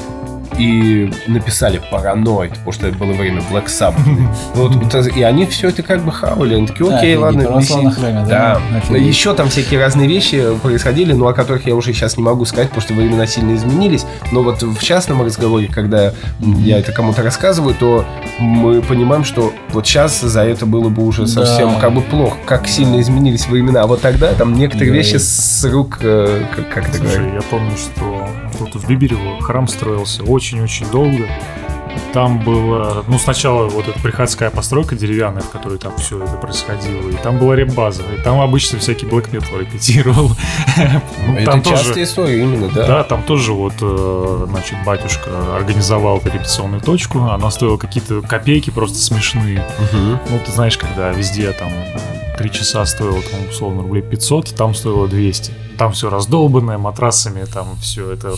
и написали «Параноид», потому что это было время Black Sabbath. <laughs> Вот, и они все это как бы хавали. Они такие, окей, ладно. православное виси». храме, да? Еще там всякие разные вещи происходили, но о которых я уже сейчас не могу сказать, потому что времена сильно изменились. Но вот в частном разговоре, когда я это кому-то рассказываю, то мы понимаем, что вот сейчас за это было бы уже Да. совсем как бы плохо, как сильно изменились времена. А вот тогда там некоторые Да. вещи с рук, э, как, как это говорят. Слушай, я помню, что тут в Биберево храм строился очень-очень долго. Там было, ну, сначала вот эта приходская постройка деревянная, в которой там все это происходило, и там была реп-база, и там обычно всякий блэк метал репетировал. <laughs> Ну, Это там частая тоже, история именно, да. да, там тоже вот, э, значит, батюшка организовал эту репетиционную точку, она стоила какие-то копейки просто смешные. Ну, ты знаешь, когда везде там три часа стоило, там, условно, рублей 500, там стоило 200. Там все раздолбанное, матрасами, там все это,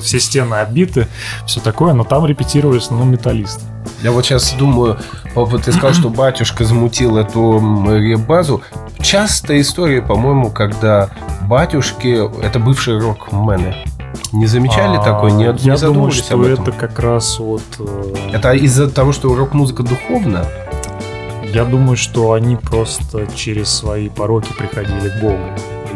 все стены обиты, все такое, но там репетировали в основном металлисты. Я вот сейчас думаю, вот ты сказал, что батюшка замутил эту м, базу. Частая история, по-моему, когда батюшки это бывшие рок-мены. Не замечали А, такой? Не, не Я думаю, задумывались что об этом? это как раз вот... э, Это из-за того, что рок-музыка духовна? Я думаю, что они просто через свои пороки приходили к Богу.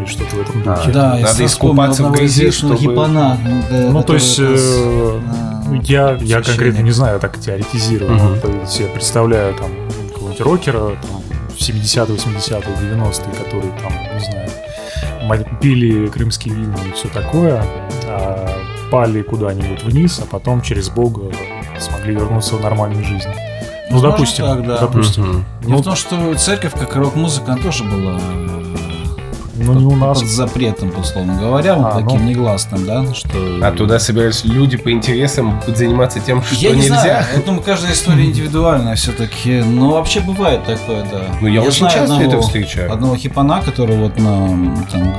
Или что-то в этом духе. Да, Надо я вспомнил искупаться в грязи, известного чтобы- хипана. да, Ну, то есть, э, да, Ну, Я, я священник. конкретно не знаю, так теоретизирую. То есть я представляю там какого-нибудь рокера там, в 70-е, 80-е, 90-е, которые там, не знаю, пили крымские вина и все такое, а пали куда-нибудь вниз, а потом через Бога смогли вернуться в нормальную жизнь. Ну, Возможно, допустим, так, да. допустим. Дело Ну, в том, что церковь, как и рок-музыка, она тоже была ну, не у нас. под запретом, условно говоря, вот А, таким ну. негласным, да, что... А туда собирались люди по интересам заниматься тем, что Я не нельзя? знаю, я думаю, каждая история индивидуальная все-таки, но вообще бывает такое, да. Ну, я, очень знаю часто одного- это встречаю. одного хипана, который вот на там,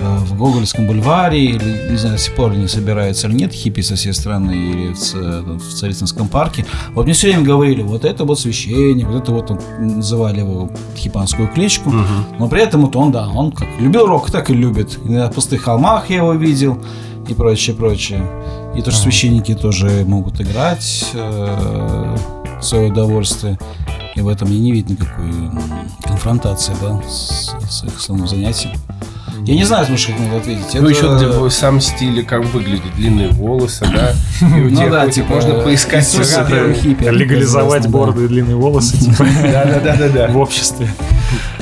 в Гоголевском бульваре, или, не знаю, до сих пор не собирается или нет, хиппи со всей страны, или в, Ц- в Царицынском парке. Вот мне все время говорили, вот это вот священник, вот это вот, он, называли его хипанскую кличку, Мгм. но при этом вот он, да, он как любил рок, так и любит. И на пустых холмах я его видел, и прочее, прочее. И то, что Ага. священники тоже могут играть э, в свое удовольствие. И в этом я не видно никакой конфронтации, да, с, с их основным занятием. Я не знаю, слушай, как надо ответить. Ну, Это- еще для- сам стиль, как выглядит, длинные волосы, да. <laughs> Ну да, типа, можно поискать это хиппи, Легализовать бороды и длинные волосы типа, <laughs> Да-да-да-да. в обществе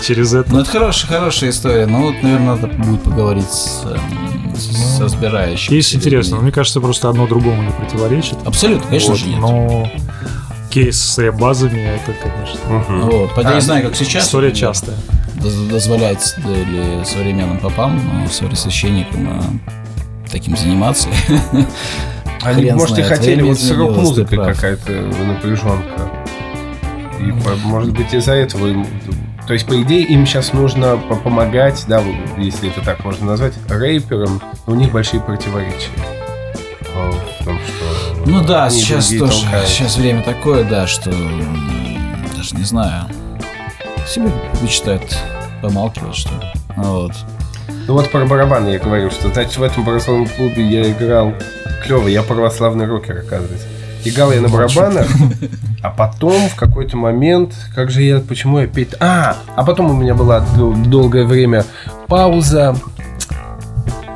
через это. Ну, это хорошая, хорошая история. Ну, вот, наверное, надо будет поговорить с, эм, с разбирающим. Кейс интересно, но мне кажется, просто одно другому не противоречит. Абсолютно, конечно Вот, же, нет. Но кейс с рэп-базами, это, конечно, Мгм. Вот, хотя А, не знаю, как сейчас. история частая. Доз- дозволяет да, или современным попам, ну, священникам а, таким заниматься. Они, Хрен может, и знает, хотели время вот с рок-музыкой какая-то напряженка. И, может быть, из-за этого им То есть, по идее, им сейчас нужно помогать, да, если это так можно назвать, рэперам. У них большие противоречия. А, в том, что ну да, сейчас тоже, толкают. сейчас время такое, да, что даже не знаю, себе мечтают помалкивать, что ли. Вот. Ну вот про барабаны я говорю, что значит в этом православном клубе я играл клево, я православный рокер, оказывается. Играл я на барабанах, а потом в какой-то момент, как же я, почему я петь... А, а потом у меня была долгое время пауза,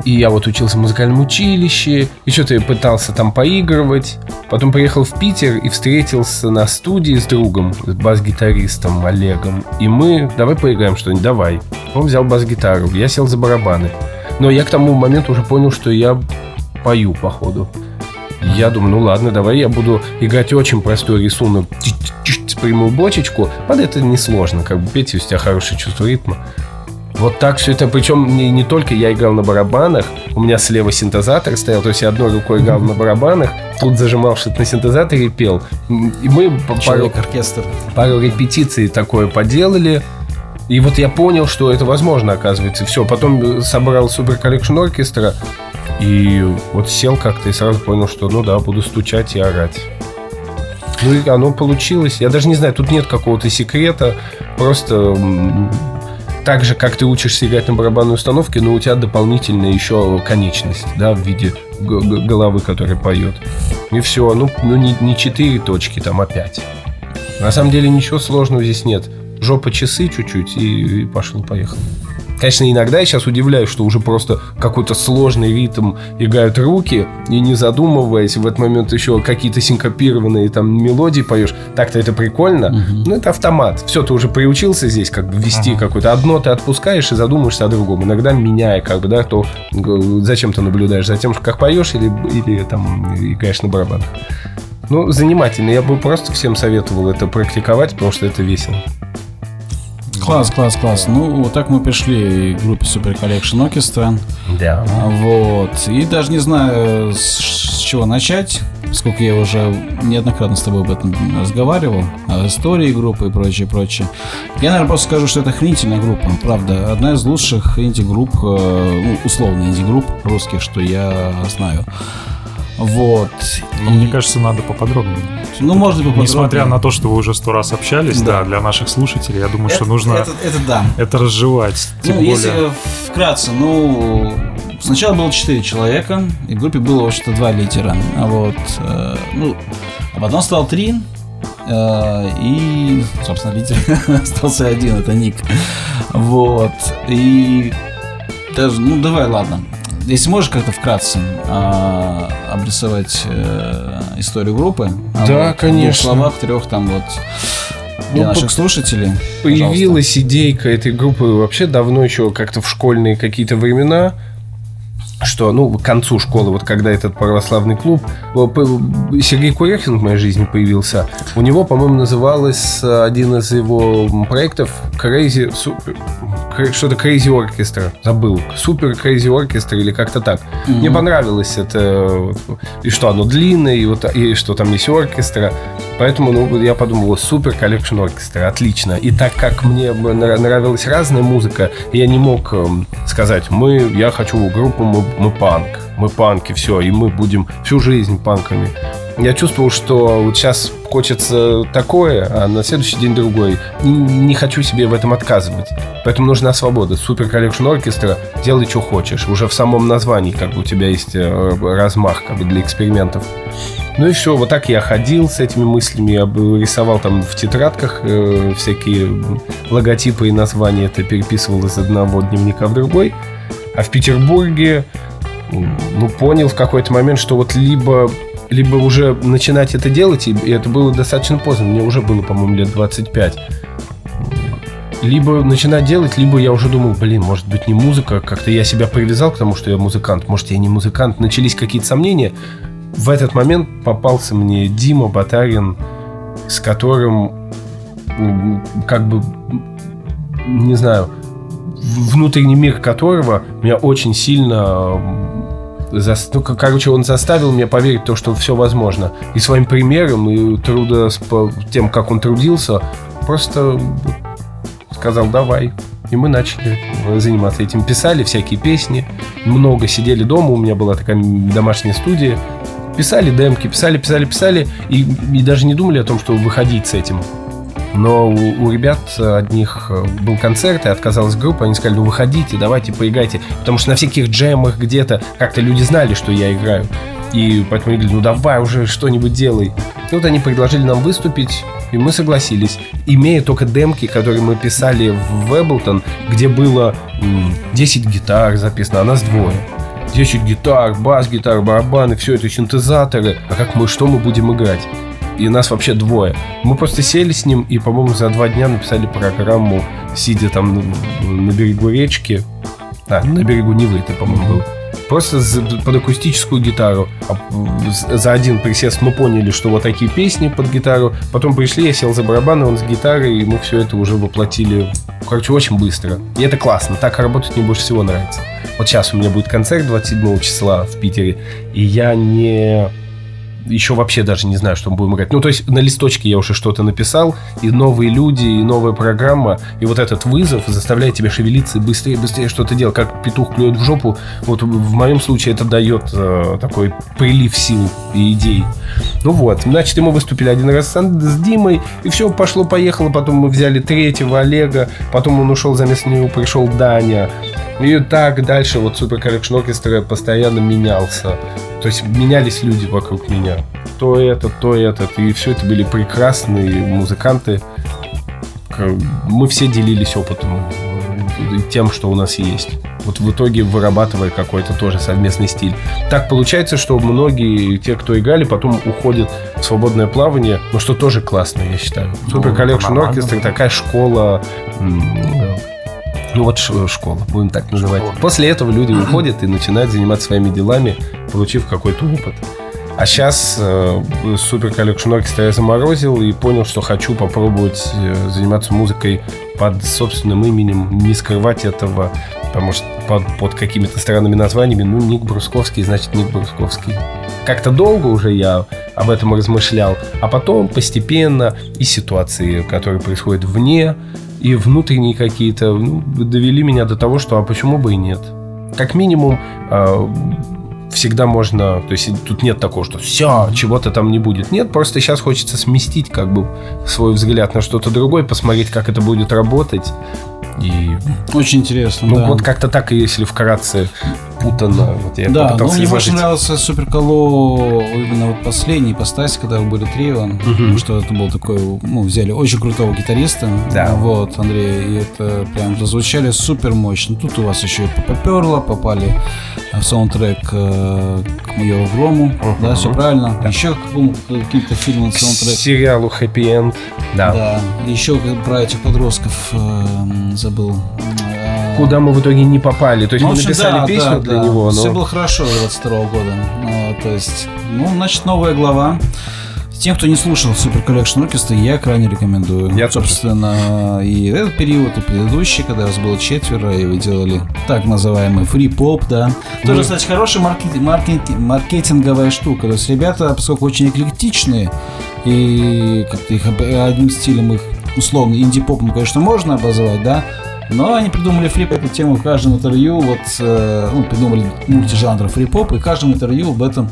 и я вот учился в музыкальном училище, и что-то я пытался там поигрывать. Потом приехал в Питер и встретился на студии с другом, с бас-гитаристом Олегом. И мы, давай поиграем что-нибудь, давай. Он взял бас-гитару, я сел за барабаны. Но я к тому моменту уже понял, что я пою, походу. Я думаю, ну ладно, давай я буду играть очень простой рисунок. Приму бочечку. Под это несложно, как бы петь, у тебя хорошее чувство ритма. Вот так все это, причем не, не только я играл на барабанах, у меня слева синтезатор стоял, то есть я одной рукой играл на барабанах, тут зажимал что-то на синтезаторе и пел. И мы пару, оркестр. пару репетиций такое поделали. И вот я понял, что это возможно, оказывается. Все, потом собрал Super Collection Orchestra, и вот сел как-то и сразу понял, что ну да, буду стучать и орать. Ну и оно получилось. Я даже не знаю, тут нет какого-то секрета. Просто так же, как ты учишься играть на барабанной установке, но у тебя дополнительная еще конечность, да, в виде головы, которая поет. И все, ну, ну не, не 4 точки, там, а 5. На самом деле ничего сложного здесь нет. Жопа часы чуть-чуть и, и пошло-поехало. Конечно, иногда я сейчас удивляюсь, что уже просто какой-то сложный ритм играют руки, и не задумываясь, в этот момент еще какие-то синкопированные там мелодии поешь. Так-то это прикольно. Угу. Ну, это автомат. Все, ты уже приучился здесь как бы вести ага. какое-то. Одно ты отпускаешь и задумаешься о другом. Иногда меняя, как бы, да, то зачем ты наблюдаешь за тем, как поешь или, или там играешь на барабанах. Ну, занимательно. Я бы просто всем советовал это практиковать, потому что это весело. Класс, класс, класс. Ну, вот так мы пришли к группе Super Collection Orchestra. Да. Вот. И даже не знаю, с, чего начать, поскольку я уже неоднократно с тобой об этом разговаривал, о истории группы и прочее, прочее. Я, наверное, просто скажу, что это охренительная группа. Правда, одна из лучших инди-групп, э, ну, условно инди-групп русских, что я знаю. Вот. И... мне кажется, надо поподробнее. Ну, можно поподробнее. Несмотря на то, что вы уже сто раз общались, да, да для наших слушателей, я думаю, это, что нужно это, это, да. это разжевать. Тем ну, более... если вкратце, ну, сначала было четыре человека, и в группе было, вообще-то, два лидера. А вот, э, ну, а потом стал три, э, и, собственно, лидер <laughs> остался один, это Ник. Вот. И даже, ну, давай, ладно если можешь как-то вкратце э, обрисовать э, историю группы. А да, вот, конечно. В словах трех там вот для ну, наших слушателей. Появилась пожалуйста. идейка этой группы вообще давно еще как-то в школьные какие-то времена что, ну, к концу школы, вот когда этот православный клуб, Сергей Курехин в моей жизни появился, у него, по-моему, называлось один из его проектов Crazy, Super, что-то Crazy Orchestra, забыл, Super Crazy Orchestra или как-то так. Mm-hmm. Мне понравилось это, и что оно длинное, и, вот, и что там есть оркестра, поэтому, ну, я подумал, Super Collection Orchestra, отлично. И так как мне нравилась разная музыка, я не мог эм, сказать, мы, я хочу группу, мы мы панк, мы панки, все, и мы будем всю жизнь панками. Я чувствовал, что вот сейчас хочется такое, а на следующий день другой. И не хочу себе в этом отказывать. Поэтому нужна свобода. Super Collection Orchestra, делай, что хочешь. Уже в самом названии как бы у тебя есть э, размах как бы для экспериментов. Ну и все, вот так я ходил с этими мыслями, я рисовал там в тетрадках э, всякие логотипы и названия, это переписывал из одного дневника в другой. А в Петербурге ну, понял в какой-то момент, что вот либо либо уже начинать это делать, и это было достаточно поздно, мне уже было, по-моему, лет 25. Либо начинать делать, либо я уже думал, блин, может быть не музыка, как-то я себя привязал к тому, что я музыкант, может я не музыкант, начались какие-то сомнения. В этот момент попался мне Дима Батарин, с которым как бы, не знаю, внутренний мир которого меня очень сильно за, ну, короче, он заставил меня поверить в то, что все возможно. И своим примером, и труда, тем, как он трудился, просто сказал, давай. И мы начали заниматься этим. Писали всякие песни, много сидели дома, у меня была такая домашняя студия. Писали демки, писали, писали, писали, и, и даже не думали о том, что выходить с этим. Но у, у ребят одних э, был концерт, и отказалась группа, они сказали, ну выходите, давайте поиграйте. Потому что на всяких джемах где-то как-то люди знали, что я играю. И поэтому они говорили, ну давай уже что-нибудь делай. И вот они предложили нам выступить, и мы согласились. Имея только демки, которые мы писали в Эблтон, где было 10 гитар записано, а нас двое. 10 гитар, бас-гитар, барабаны, все это синтезаторы. А как мы, что мы будем играть? и нас вообще двое. Мы просто сели с ним и, по-моему, за два дня написали программу, сидя там на, на берегу речки. А, на берегу Невы это, по-моему, был. Просто за, под акустическую гитару. А за один присест мы поняли, что вот такие песни под гитару. Потом пришли, я сел за барабаны, он с гитарой, и мы все это уже воплотили, короче, очень быстро. И это классно. Так работать мне больше всего нравится. Вот сейчас у меня будет концерт 27 числа в Питере, и я не еще вообще даже не знаю, что мы будем играть. Ну, то есть на листочке я уже что-то написал, и новые люди, и новая программа, и вот этот вызов заставляет тебя шевелиться и быстрее, быстрее что-то делать, как петух клюет в жопу. Вот в моем случае это дает э, такой прилив сил и идей. Ну вот, значит, мы выступили один раз с, с Димой, и все, пошло-поехало, потом мы взяли третьего Олега, потом он ушел, заместо него пришел Даня, и так дальше вот Super Collection Orchestra постоянно менялся. То есть менялись люди вокруг меня. То это, то этот. И все это были прекрасные музыканты. Мы все делились опытом э, тем, что у нас есть. Вот в итоге вырабатывая какой-то тоже совместный стиль. Так получается, что многие те, кто играли, потом уходят в свободное плавание, но что тоже классно, я считаю. Ну, Super Collection Orchestra такая школа ну вот школа, будем так называть. После этого люди уходят и начинают заниматься своими делами, получив какой-то опыт. А сейчас э, Super Collection Orchestra я заморозил и понял, что хочу попробовать э, заниматься музыкой под собственным именем, не скрывать этого, потому что под, под какими-то странными названиями, ну, Ник Брусковский, значит, Ник Брусковский. Как-то долго уже я об этом размышлял, а потом постепенно и ситуации, которые происходят вне, и внутренние какие-то ну, довели меня до того, что а почему бы и нет. Как минимум, э, всегда можно, то есть тут нет такого, что все, чего-то там не будет. Нет, просто сейчас хочется сместить как бы свой взгляд на что-то другое, посмотреть, как это будет работать. И... Очень интересно, Ну, да. вот как-то так, если вкратце путано. Вот я да, ну мне больше нравился Суперколо именно вот последний постась, когда вы были трио, угу. потому что это был такой, ну, взяли очень крутого гитариста, да. вот, Андрей, и это прям зазвучали супер мощно. Тут у вас еще и поперло, попали в саундтрек э, к майору Грому, угу. да, все правильно. Да. Еще к каким-то фильмам саундтрек. К сериалу Happy End, да. Да, еще про этих подростков э, забыл куда мы в итоге не попали. То есть ну, мы написали да, песню да, для да. него. Но... Все было хорошо 22 года. Ну, то есть, ну, значит, новая глава. Тем, кто не слушал Super Collection Orchestra, я крайне рекомендую. Я Собственно, тоже. и этот период, и предыдущий, когда вас было четверо, и вы делали так называемый pop, да. Тоже, ну, кстати, хорошая маркетинг, маркетинг, маркетинговая штука. То есть ребята, поскольку очень эклектичные, и как-то их одним стилем их условно инди-попом, конечно, можно обозвать, да, но они придумали фрип эту тему в каждом интервью, вот, э, ну, придумали мультижанр фрип-поп, и в каждом интервью об этом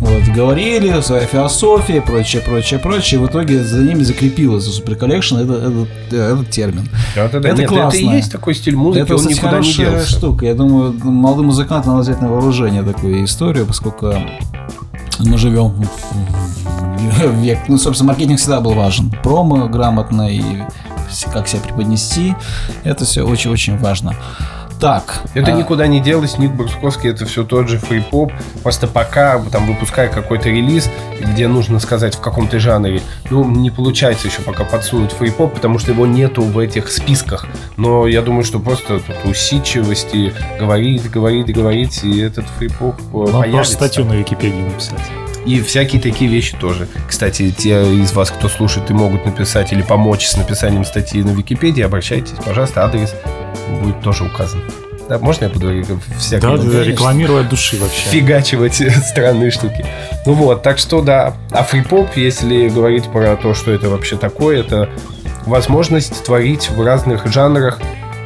вот, говорили, своя философия, прочее, прочее, прочее. В итоге за ними закрепилось за Super Collection этот, этот, этот термин. Это, это, это нет, классно. Это и есть такой стиль музыки, это, он кстати, никуда не делся. штука. Я думаю, молодым музыкантам надо взять на вооружение такую историю, поскольку мы живем в век. Ну, собственно, маркетинг всегда был важен. Промо грамотно и как себя преподнести. Это все очень-очень важно. Так. Это а... никуда не делось, Ник Брусковский это все тот же фри-поп. Просто пока там выпуская какой-то релиз, где нужно сказать в каком-то жанре, ну, не получается еще пока подсунуть фри-поп, потому что его нету в этих списках. Но я думаю, что просто тут усидчивость и говорить, говорить, говорить, и этот фри-поп э, появится. просто статью на Википедии написать. И всякие такие вещи тоже. Кстати, те из вас, кто слушает и могут написать или помочь с написанием статьи на Википедии, обращайтесь, пожалуйста, адрес будет тоже указан. Да, можно я буду всякое... Да, да, рекламировать от души вообще. Фигачивать <laughs> странные штуки. Ну вот, так что да. А фрипоп, если говорить про то, что это вообще такое, это возможность творить в разных жанрах.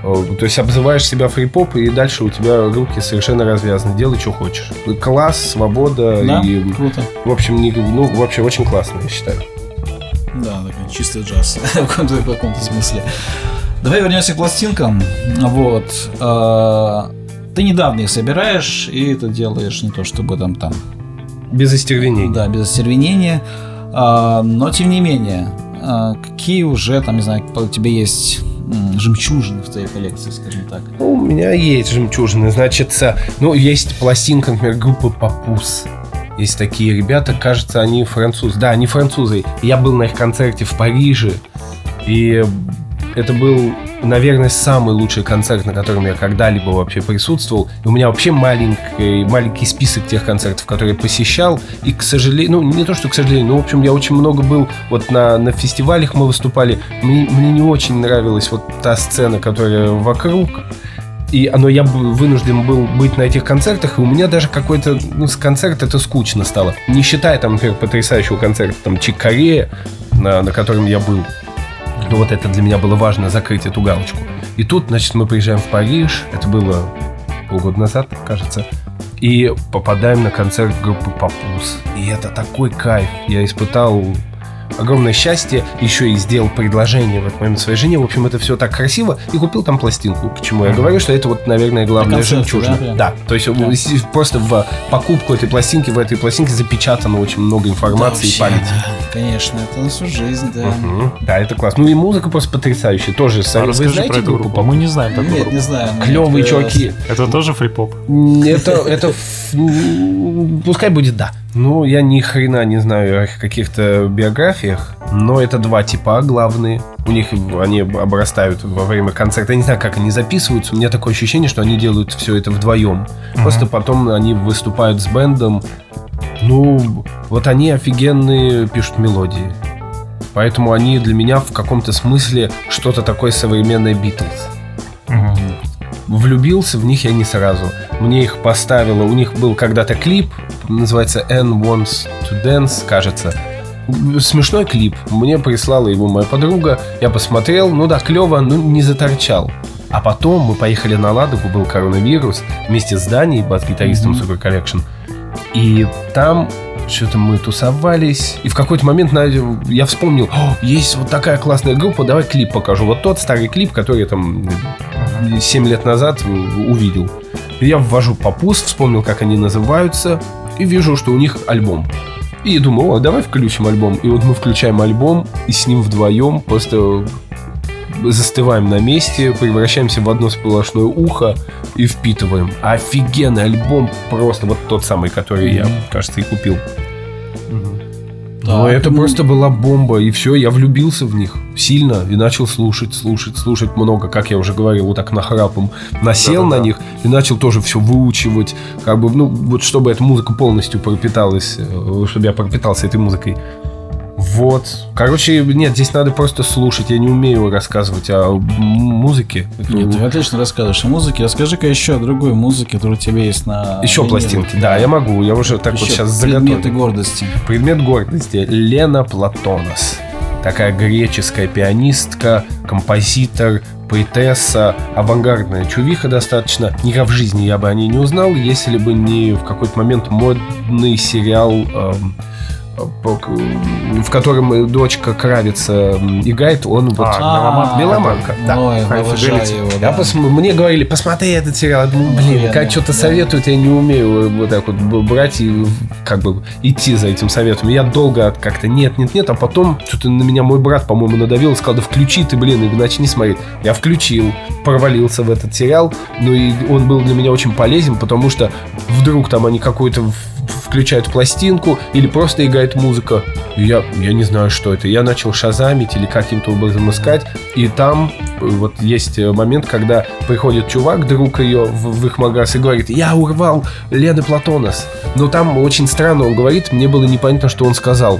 Э, То есть обзываешь себя фрипоп, и дальше у тебя руки совершенно развязаны. Делай, что хочешь. Класс, свобода Да, и... круто. В общем, не- ну, вообще очень классно, я считаю. Да, такой чистый джаз <laughs> в каком-то, в каком-то смысле. Давай вернемся к пластинкам. Вот. А, Ты недавно их собираешь, и это делаешь не то чтобы там там. Без остервенения. Да, без остервенения. А, Но тем не менее, а, какие уже там, не знаю, у тебя есть жемчужины в твоей коллекции, скажем так. Ну, у меня есть жемчужины. Значит, ну, есть пластинка, например, группы Папус. Есть такие ребята, кажется, они французы. Да, они французы. Я был на их концерте в Париже. И это был, наверное, самый лучший концерт, на котором я когда-либо вообще присутствовал. У меня вообще маленький, маленький список тех концертов, которые посещал. И, к сожалению, ну, не то, что к сожалению, но, в общем, я очень много был вот на, на фестивалях мы выступали. Мне, мне не очень нравилась вот та сцена, которая вокруг. И оно я вынужден был быть на этих концертах, и у меня даже какой-то ну, с концерт это скучно стало. Не считая там, например, потрясающего концерта там Чик Корея, на, на котором я был. Ну вот это для меня было важно, закрыть эту галочку. И тут, значит, мы приезжаем в Париж, это было полгода назад, кажется, и попадаем на концерт группы Папус. И это такой кайф. Я испытал огромное счастье, еще и сделал предложение в этот момент своей жене. В общем, это все так красиво. И купил там пластинку. К чему я говорю, что это вот, наверное, главная жемчужина. да? Да, то есть Да. просто в покупку этой пластинки, в этой пластинке запечатано очень много информации и Да, вообще, памяти. да, конечно, это на всю жизнь, да. Мгм. Да, это классно. Ну и музыка просто потрясающая. Тоже А сами. Вы расскажи знаете про эту группу группу. Мы не знаем такую Нет, группу. не знаю. Клевые это- чуваки. Это тоже фрипоп? Это, это, пускай будет да. Ну, я ни хрена не знаю о их каких-то биографиях, но это два типа главные. У них они обрастают во время концерта. Я не знаю, как они записываются. У меня такое ощущение, что они делают все это вдвоем. Просто потом они выступают с бендом. Ну, вот они офигенные пишут мелодии. Поэтому они для меня в каком-то смысле что-то такое современное Битлз Мгм. Влюбился в них я не сразу. Мне их поставило, у них был когда-то клип, называется Anne Wants to Dance, кажется. Смешной клип. Мне прислала его моя подруга. Я посмотрел, ну да, клево, но не заторчал. А потом мы поехали на Ладогу, был коронавирус, вместе с Даней, бас-гитаристом Super Collection. И там что-то мы тусовались. И в какой-то момент я вспомнил, «О, есть вот такая классная группа, давай клип покажу. Вот тот старый клип, который я там 7 лет назад увидел. Я ввожу попус, вспомнил, как они называются, и вижу, что у них альбом. И думаю, о, давай включим альбом. И вот мы включаем альбом, и с ним вдвоем просто застываем на месте, превращаемся в одно сплошное ухо и впитываем. Офигенный альбом, просто вот тот самый, который я, кажется, и купил. Но Так, это просто была бомба, и все, я влюбился в них сильно и начал слушать, слушать, слушать много, как я уже говорил, вот так нахрапом насел Да-да-да. на них и начал тоже все выучивать, как бы, ну, вот чтобы эта музыка полностью пропиталась, э, чтобы я пропитался этой музыкой. Вот. Короче, нет, здесь надо просто слушать. Я не умею рассказывать о музыке. Нет, ты отлично рассказываешь о музыке. Расскажи-ка еще о другой музыке, которая у тебя есть на... Еще виниле. пластинки. Да, я могу. Я уже так вот Еще сейчас предметы заготовил. гордости. Предмет гордости. Лена Платонос. Такая греческая пианистка, композитор, поэтесса, авангардная чувиха достаточно. Никак в жизни я бы о ней не узнал, если бы не в какой-то момент модный сериал, эм, в котором дочка Кравица играет, он вот... А, А, Меломанка, да. Его, Я да. Мне говорили, посмотри этот сериал. Я думаю, блин, как что-то советуют, я не умею вот так вот брать и как бы идти за этим советом. Я долго как-то нет, нет, нет, а потом что-то на меня мой брат, по-моему, надавил и сказал, да включи ты, блин, и начни смотреть. Я включил, провалился в этот сериал, ну и он был для меня очень полезен, потому что вдруг там они какую-то в- включают пластинку или просто играет музыка. И я, я не знаю, что это. Я начал шазамить или каким-то образом искать. И там э, вот есть э, момент, когда приходит чувак, друг ее в, в их магаз и говорит, я урвал Лены Платонос. Но там очень странно он говорит, мне было непонятно, что он сказал.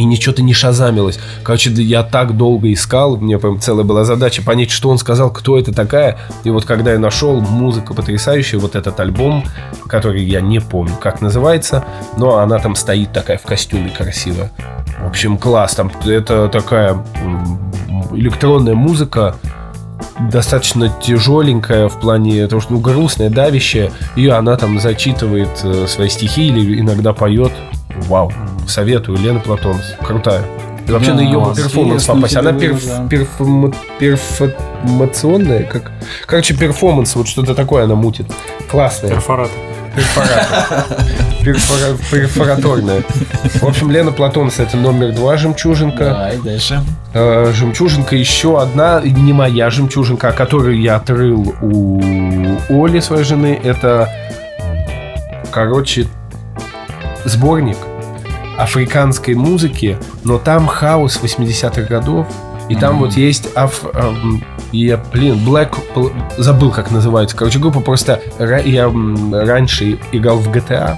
И ничего-то не шазамилось. Короче, я так долго искал, меня прям целая была задача понять, что он сказал, кто это такая. И вот когда я нашел, музыка потрясающая, вот этот альбом, который я не помню, как называется, но она там стоит такая в костюме красивая. В общем, класс. Там это такая электронная музыка достаточно тяжеленькая в плане того, что ну, грустная, давящая, и она там зачитывает э, свои стихи или иногда поет. Вау, советую, Лена Платонос, крутая. И вообще Да, на ее класс. перформанс попасть. Она перф, да. перф- перформационная, как... Короче, перформанс, вот что-то такое она мутит. Классная. Перфорат. Перфоратор. Перфора- Перфораторная. В общем, Лена Платонос это номер два жемчужинка. Да, и дальше. Э, Жемчужинка еще одна, не моя жемчужинка, а которую я отрыл у Оли, своей жены. Это, короче, сборник африканской музыки, но там хаус 80-х годов. И там вот есть аф... эм, я, блин, Black... Bl- Забыл, как называется. Короче, группа просто... Я раньше играл в GTA,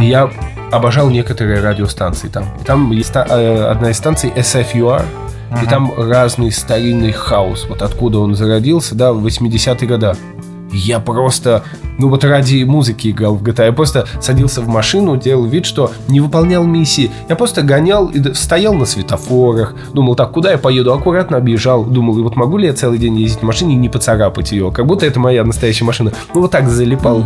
и я обожал некоторые радиостанции там. И там есть э, одна из станций SFUR, и там разный старинный хаос. Вот откуда он зародился, да, в 80-е годы. Я просто, ну вот ради музыки играл в GTA. Я просто садился в машину, делал вид, что не выполнял миссии. Я просто гонял и стоял на светофорах. Думал, так, куда я поеду? Аккуратно объезжал. Думал, и вот могу ли я целый день ездить в машине и не поцарапать ее? Как будто это моя настоящая машина. Ну вот так залипал.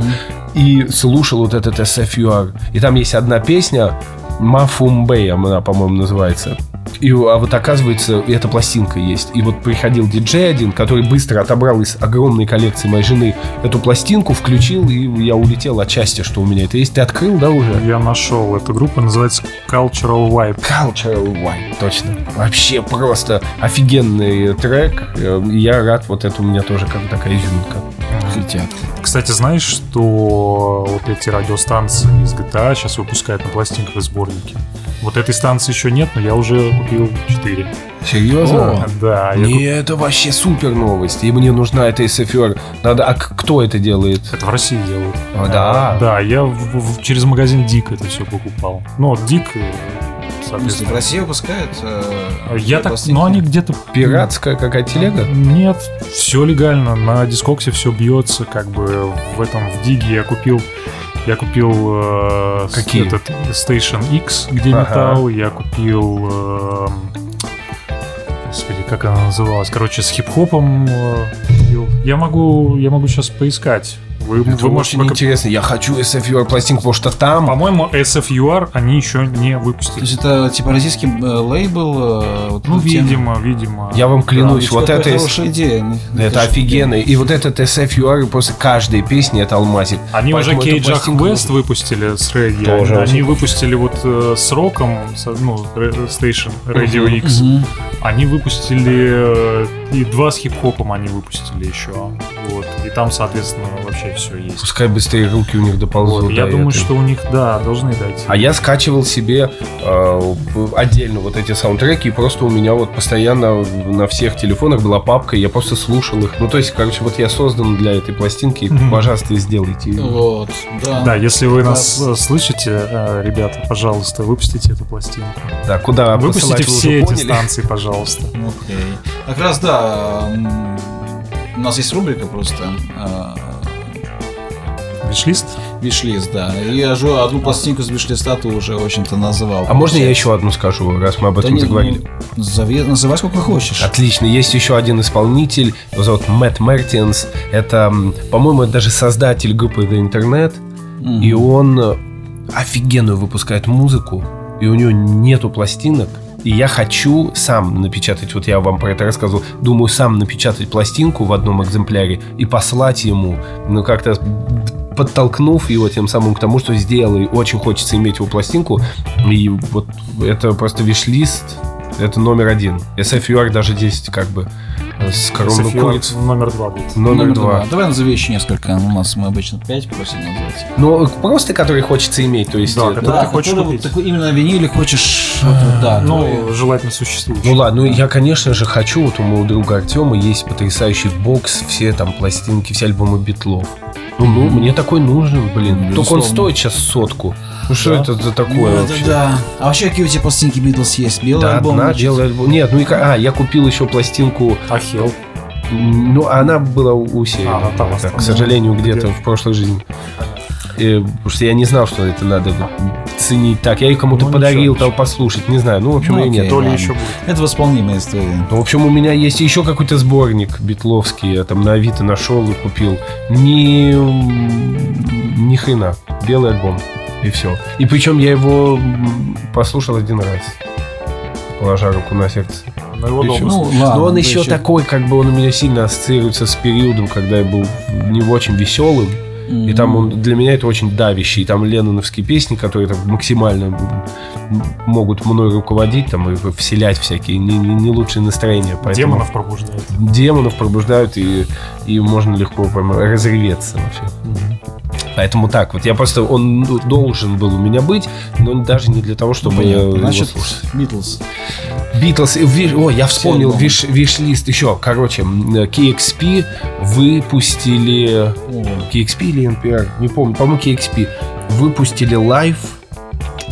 И слушал вот этот SFUR. И там есть одна песня, Мафумбей, она, по-моему, называется. И, а вот оказывается, эта пластинка есть. И вот приходил диджей один, который быстро отобрал из огромной коллекции моей жены эту пластинку, включил, и я улетел от счастья, что у меня это есть. Ты открыл, да, уже? Я нашел. Эта группа называется Cultural Vibe. Cultural White, точно. Вообще просто офигенный трек. Э, Я рад, вот это у меня тоже как такая изюминка. Крутяк. Кстати, знаешь, что вот эти радиостанции из GTA сейчас выпускают на пластинках и сборники? Вот этой станции еще нет, но я уже купил 4. Серьезно? Да, я Не, это вообще супер новость. И мне нужна эта SFR. Надо, а кто это делает? куп- Это в России делают. А, да. Да, я в- в- через магазин Дик это все покупал. Ну, вот Дик, э, В соответственно. России выпускают э, Я так, пластинки? ну они где-то Пиратская какая телега? Нет, все легально. На дискоксе все бьется, как бы в этом в Диге я купил. Я купил э, Какие? этот Station X, где Ага. металл. Я купил. э, господи, как она называлась? Короче, с хип-хопом. э, я могу, я могу сейчас поискать. Вы, Это вы можете очень пока- интересно. Я хочу SFR пластинку, потому что там... По-моему, SFUR они еще не То выпустили. есть это типа российский э, лейбл? э, вот Ну, тему? видимо, видимо. Я вам Да, клянусь, вот какая это... хорошая идея. Это офигенно. И вот этот SFUR после каждой песни это алмазик. Они Поэтому уже эту Кейджах пластинку West выпустили с регги. Тоже Они, очень они выпустили вот э, с роком, ну, Station Radio. X. Они выпустили э, и два с хип-хопом они выпустили еще. Вот. И там, соответственно, вообще все есть. Пускай быстрее руки у них доползут. Вот. Я думаю, этой. что у них, да, должны дойти. А я скачивал себе э, отдельно вот эти саундтреки, и просто у меня вот постоянно на всех телефонах была папка, и я просто слушал их. Ну, то есть, короче, вот я создан для этой пластинки, Мгм. пожалуйста, сделайте. Вот, да. Да, если вы Да. нас слышите, э, ребята, пожалуйста, выпустите эту пластинку. Да, куда Выпустите все эти поняли? станции, пожалуйста. Окей. Как раз, да, м, у нас есть рубрика просто э, Вишлист? Вишлист, да. И я же одну пластинку с вишлиста ты уже, в общем-то, называл. А можно я еще одну скажу, раз мы об Да этом не, заговорили? ну, назови- называй сколько хочешь. Отлично. Есть еще один исполнитель, его зовут Мэтт Мертинс. Это, по-моему, даже создатель группы The Internet. Мгм. И он э, офигенную выпускает музыку. И у него нету пластинок. И я хочу сам напечатать, вот я вам про это рассказывал, думаю сам напечатать пластинку в одном экземпляре и послать ему, ну как-то подтолкнув его тем самым к тому, что сделал, и очень хочется иметь его пластинку. И вот это просто виш-лист, это номер один. SFUR даже 10 как бы э, скромно SFUR куриц. номер два будет. Номер, два. Давай назови еще несколько. У нас мы обычно пять просим назвать. Ну, просто который хочется иметь, то есть... Да, э, который ты хочешь который вот купить. такой именно виниле хочешь. вот, вот, да, Ну, твой- желательно существующий. Ну ладно, ну я, конечно же, хочу, вот у моего друга Артема есть потрясающий бокс, все там пластинки, все альбомы Битлов. Ну, ну, мне такой нужен, блин. Только Безусловно. он стоит сейчас сотку. Ну что Да. это за Ну, такое это вообще? да. А вообще какие у тебя пластинки Битлз есть? Белый Да, альбом? одна белый альбом. Нет, ну и А, я купил еще пластинку. А Хелл? м, Ну, она была у Сея. А, она там к осталась. сожалению, где-то Где? в прошлой жизни. э, потому что я не знал, что это надо ценить так. Я ее кому-то Ну, подарил, там послушать, не знаю. Ну, в общем, Ну, ее окей. нет. То ли еще будет. Это восполнимая история. Ну, в общем, у меня есть еще какой-то сборник битловский, я там на Авито нашел и купил. Ни, ни хрена. Белый альбом. И все. И причем я его послушал один раз. Положа руку на сердце. Но его Еще- Ну, ладно. Но он еще еще- такой, как бы он у меня сильно ассоциируется с периодом, когда я был не очень веселым. И там он для меня это очень давящий. И там ленноновские песни, которые там максимально могут мной руководить, там и вселять всякие не, не- не лучшие настроения. Поэтому Демонов пробуждает. демонов пробуждают, и, и можно легко прям разреветься вообще. Поэтому так, вот я просто, он должен был у меня быть, но даже не для того, чтобы я Понятно. Значит. Битлз. Битлз, э, о, я вспомнил wish, wish-list еще, короче, KEXP выпустили, KEXP или NPR, не помню, по-моему KEXP, выпустили лайв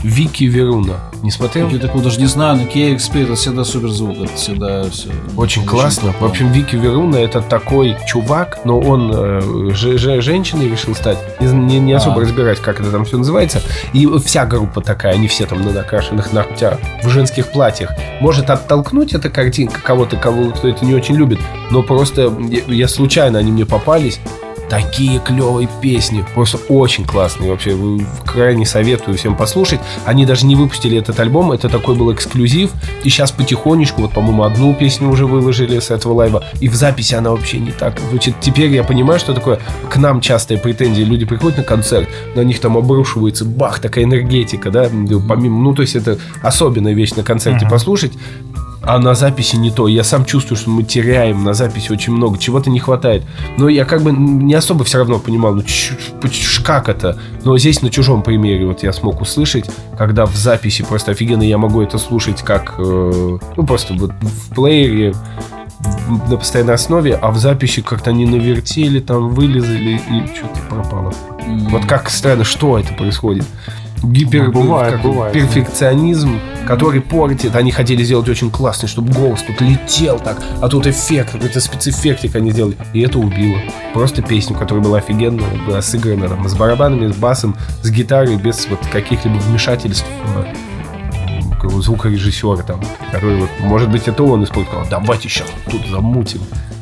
Вики Веруна. Не смотрел? Я такого даже не знаю, но KXP это всегда суперзвук. Это всегда все. Очень классно. В общем, Вики Веруна это такой чувак, но он э, же- женщиной решил стать. Не- не особо А. разбирать, как это там все называется. И вся группа такая, они все там на накрашенных ногтях, в женских платьях. Может оттолкнуть эта картинка кого-то, кого кто это не очень любит, но просто я, я случайно они мне попались. Такие клевые песни, просто очень классные. Вообще, крайне советую всем послушать. Они даже не выпустили этот альбом, это такой был эксклюзив. И сейчас потихонечку, вот, по-моему, одну песню уже выложили с этого лайва. И в записи она вообще не так звучит. Теперь я понимаю, что такое к нам частая претензия. Люди приходят на концерт, на них там обрушивается бах, такая энергетика, да, помимо, ну, то есть это особенная вещь на концерте послушать. А на записи не то. Я сам чувствую, что мы теряем на записи очень много. Чего-то не хватает. Но я как бы не особо все равно понимал, ну как это. Но здесь на чужом примере вот я смог услышать, когда в записи просто офигенно я могу это слушать как, э, ну просто вот в плеере на постоянной основе, а в записи как-то они навертели, там вылезали и что-то пропало. Вот как странно, что это происходит? Гипер, Ну, бывает, как- бывает, перфекционизм, который портит. Они хотели сделать очень классный, чтобы голос тут летел так, а тут эффект, какой-то спецэффектик они сделали. И это убило. Просто песню, которая была офигенно, была сыграна там, с барабанами, с басом, с гитарой, без вот каких-либо вмешательств звукорежиссера там, который вот, может быть, это он использовал. Давайте сейчас тут замутим.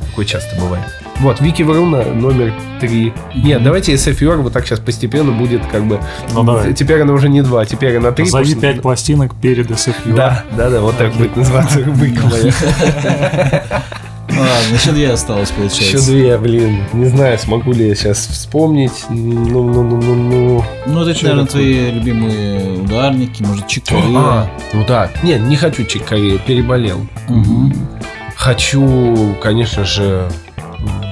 Такое часто бывает. Вот, Вики Варуна номер три. Нет, давайте SFR вот так сейчас постепенно будет как бы... Ну, давай. Теперь она уже не два, теперь она три. Назови потому что- пять пластинок перед SFU. Да, да, да, вот так будет называться <laughs> рубрика моя. Ладно, еще две осталось, Еще получается. две, блин. Не знаю, смогу ли я сейчас вспомнить. Ну, ну, ну, ну, ну. Ну, это, наверное, это? твои любимые ударники, может, чикари. А, ну да. Нет, не хочу чикари, переболел. Мгм. Хочу, конечно же,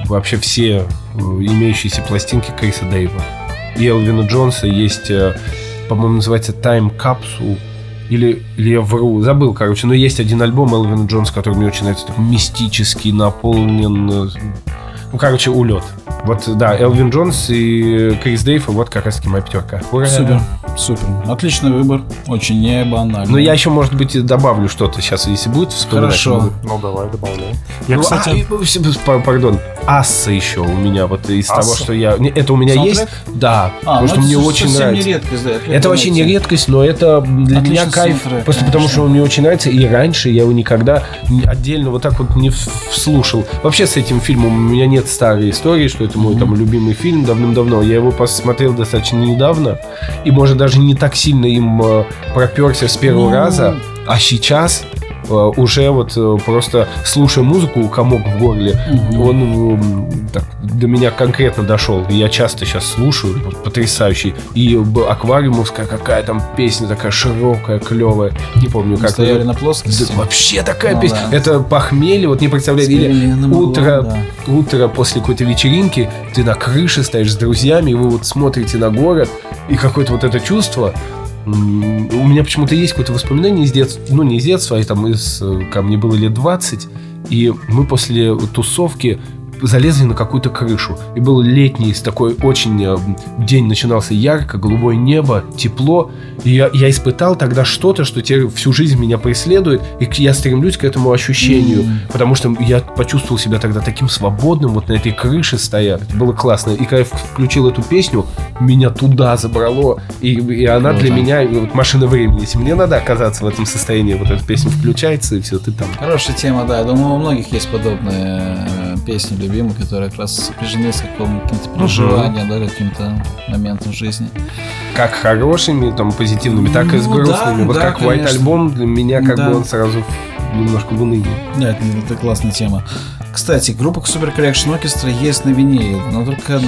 вообще все э, имеющиеся пластинки Криса Дэйва. И Элвина Джонса есть, э, по-моему, называется Time Capsule. Или, или я вру, забыл, короче. Но есть один альбом Элвина Джонса, который мне очень нравится. Такой мистический, наполнен... Ну, короче, улет. Вот, да, Элвин Джонс и Крис Дейв, вот как раз таки моя пятерка. Ура! Супер, супер. Отличный выбор. Очень не банальный. Но я еще, может быть, и добавлю что-то сейчас, если будет вспоминать. Хорошо. могу. Ну, давай, добавляй. Я, Ну, кстати, а, и, ну, пардон, Асса еще у меня вот из Асса? того, что я... Это у меня Саундтрек? есть, да, А, потому ну что это мне очень нравится. не редкость, да, Это вообще не редкость, но это для Отличный меня кайф. саундтрек, просто потому, конечно. что он мне очень нравится. И раньше я его никогда отдельно вот так вот не вслушал. Вообще с этим фильмом у меня нет старой истории, что это мой там любимый фильм давным-давно. Я его посмотрел достаточно недавно. И, может, даже не так сильно им э, проперся с первого Ну. раза. А сейчас уже вот э, просто слушая музыку, комок в горле, Мгм. он м, так, до меня конкретно дошел. Я часто сейчас слушаю, потрясающий. И аквариумовская какая там песня такая широкая, клевая. Не помню, Мы как. стояли на плоскости. Да, вообще такая Ну песня. да. Это похмелье, вот не представляете. Или утро, углом, да. утро после какой-то вечеринки, ты на крыше стоишь с друзьями, и вы вот смотрите на город, и какое-то вот это чувство. У меня почему-то есть какое-то воспоминание из детства, ну не из детства, а там из, э, ко мне было лет 20, и мы после тусовки залезли на какую-то крышу. И был летний, такой очень... э, День начинался ярко, голубое небо, тепло. И я, я испытал тогда что-то, что теперь всю жизнь меня преследует, и я стремлюсь к этому ощущению, потому что я почувствовал себя тогда таким свободным, вот на этой крыше стоя. Это было классно. И когда я включил эту песню, меня туда забрало, и, и она Круто. для меня вот, машина времени. Если мне надо оказаться в этом состоянии, вот эта песня включается, и все, ты там. Хорошая тема, да. Я думаю, у многих есть подобные э, песни любимые, которые как раз сопряжены с каким- каким-то переживанием, да, каким-то моментом жизни. Как хорошими, там, позитивными, так и с Ну, грустными. да, вот да, как White конечно. альбом для меня, как Да. бы он сразу немножко в уныние. Да, это, это классная тема. Кстати, группа Super Collection Orchestra есть на виниле, но только,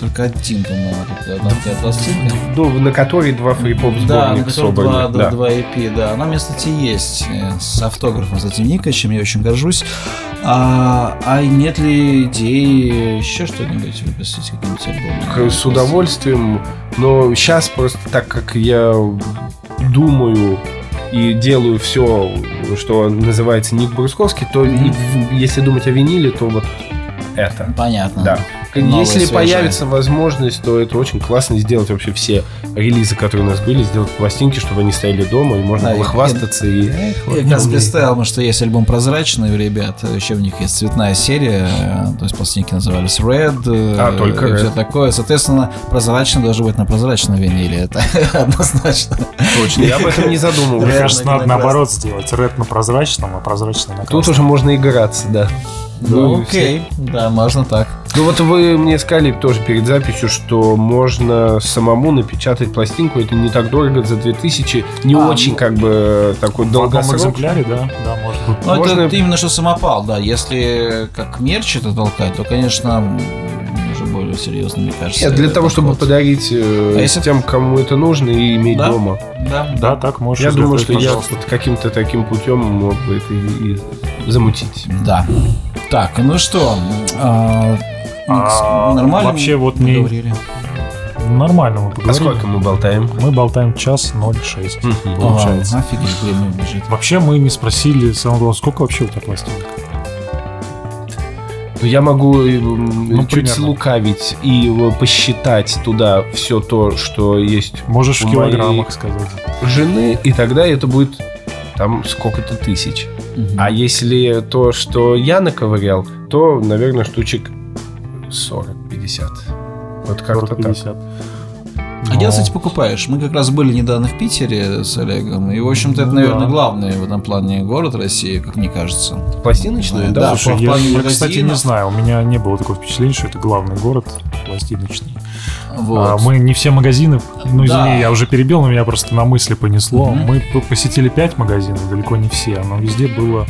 только один, по-моему, одна пластинка. Ну, на которой два фрипоп Да, на котором два, да, два EP, да. Она, кстати, есть э, с автографом, кстати, Ника, чем я очень горжусь. А, а нет ли идеи еще что-нибудь выпустить, какие-нибудь альбомы? С удовольствием. Но сейчас просто так как я думаю и делаю все, что называется Ник Брусковский, то и в- если думать о виниле, то вот это. Понятно. Да. Новое, Если свежее. появится возможность, то это очень классно сделать вообще все релизы, которые у нас были, сделать пластинки, чтобы они стояли дома, и можно Да, было и- хвастаться. И, Эх, вот Я как представил, что есть альбом «Прозрачный» у ребят, еще в них есть цветная серия, э, то есть пластинки назывались Red, э, А, только и Red. все такое. Соответственно, «Прозрачный» должен быть на прозрачном виниле, это <laughs> однозначно. Точно, я об этом не задумывался. Мне Red кажется, на надо наоборот сделать. Ред на прозрачном, а прозрачный на Тут красном. уже можно играться, да. Ну, Ну, окей, да, можно так. Ну вот вы мне сказали тоже перед записью, что можно самому напечатать пластинку, это не так дорого, за 2000, не А, очень ну, как бы такой долгосрок. экземпляре, да, да, можно. Ну, Можно- это именно что самопал, да. Если как мерч это толкать, то, конечно, уже более серьезно, мне кажется. Нет, для того, чтобы подход. подарить э, А если- тем, кому это нужно, и иметь Да? дома. Да, Да, так можешь. Я думаю, что я пожалуйста. вот каким-то таким путем мог бы это и замутить. Да. Так, ну что, а, А, нормально вообще вот мы мне- говорили? Нормально мы А поговорили. сколько мы болтаем? Мы болтаем час 06. Мгм. Получается. Офигеть, время бежит. Вообще мы не спросили самого главного, сколько вообще у тебя пластинок? Ну, Я могу э, Ну, чуть примерно. слукавить и э, посчитать туда все то, что есть Можешь в килограммах сказать. жены, и тогда это будет там сколько-то тысяч. А если то, что я наковырял, то, наверное, штучек 40-50. Вот как-то так. 40-50. А где, кстати, покупаешь? Мы как раз были недавно в Питере с Олегом, и, в общем-то, это, Ну наверное, да. главный в этом плане город России, как мне кажется. Пластиночные, Да, да? Слушай, в я, плане я, кстати, не знаю, у меня не было такого впечатления, что это главный город пластиночный. Вот. А, мы не все магазины, ну извини, Да. я уже перебил, но меня просто на мысли понесло. Мгм. Мы посетили пять магазинов, далеко не все, но везде было...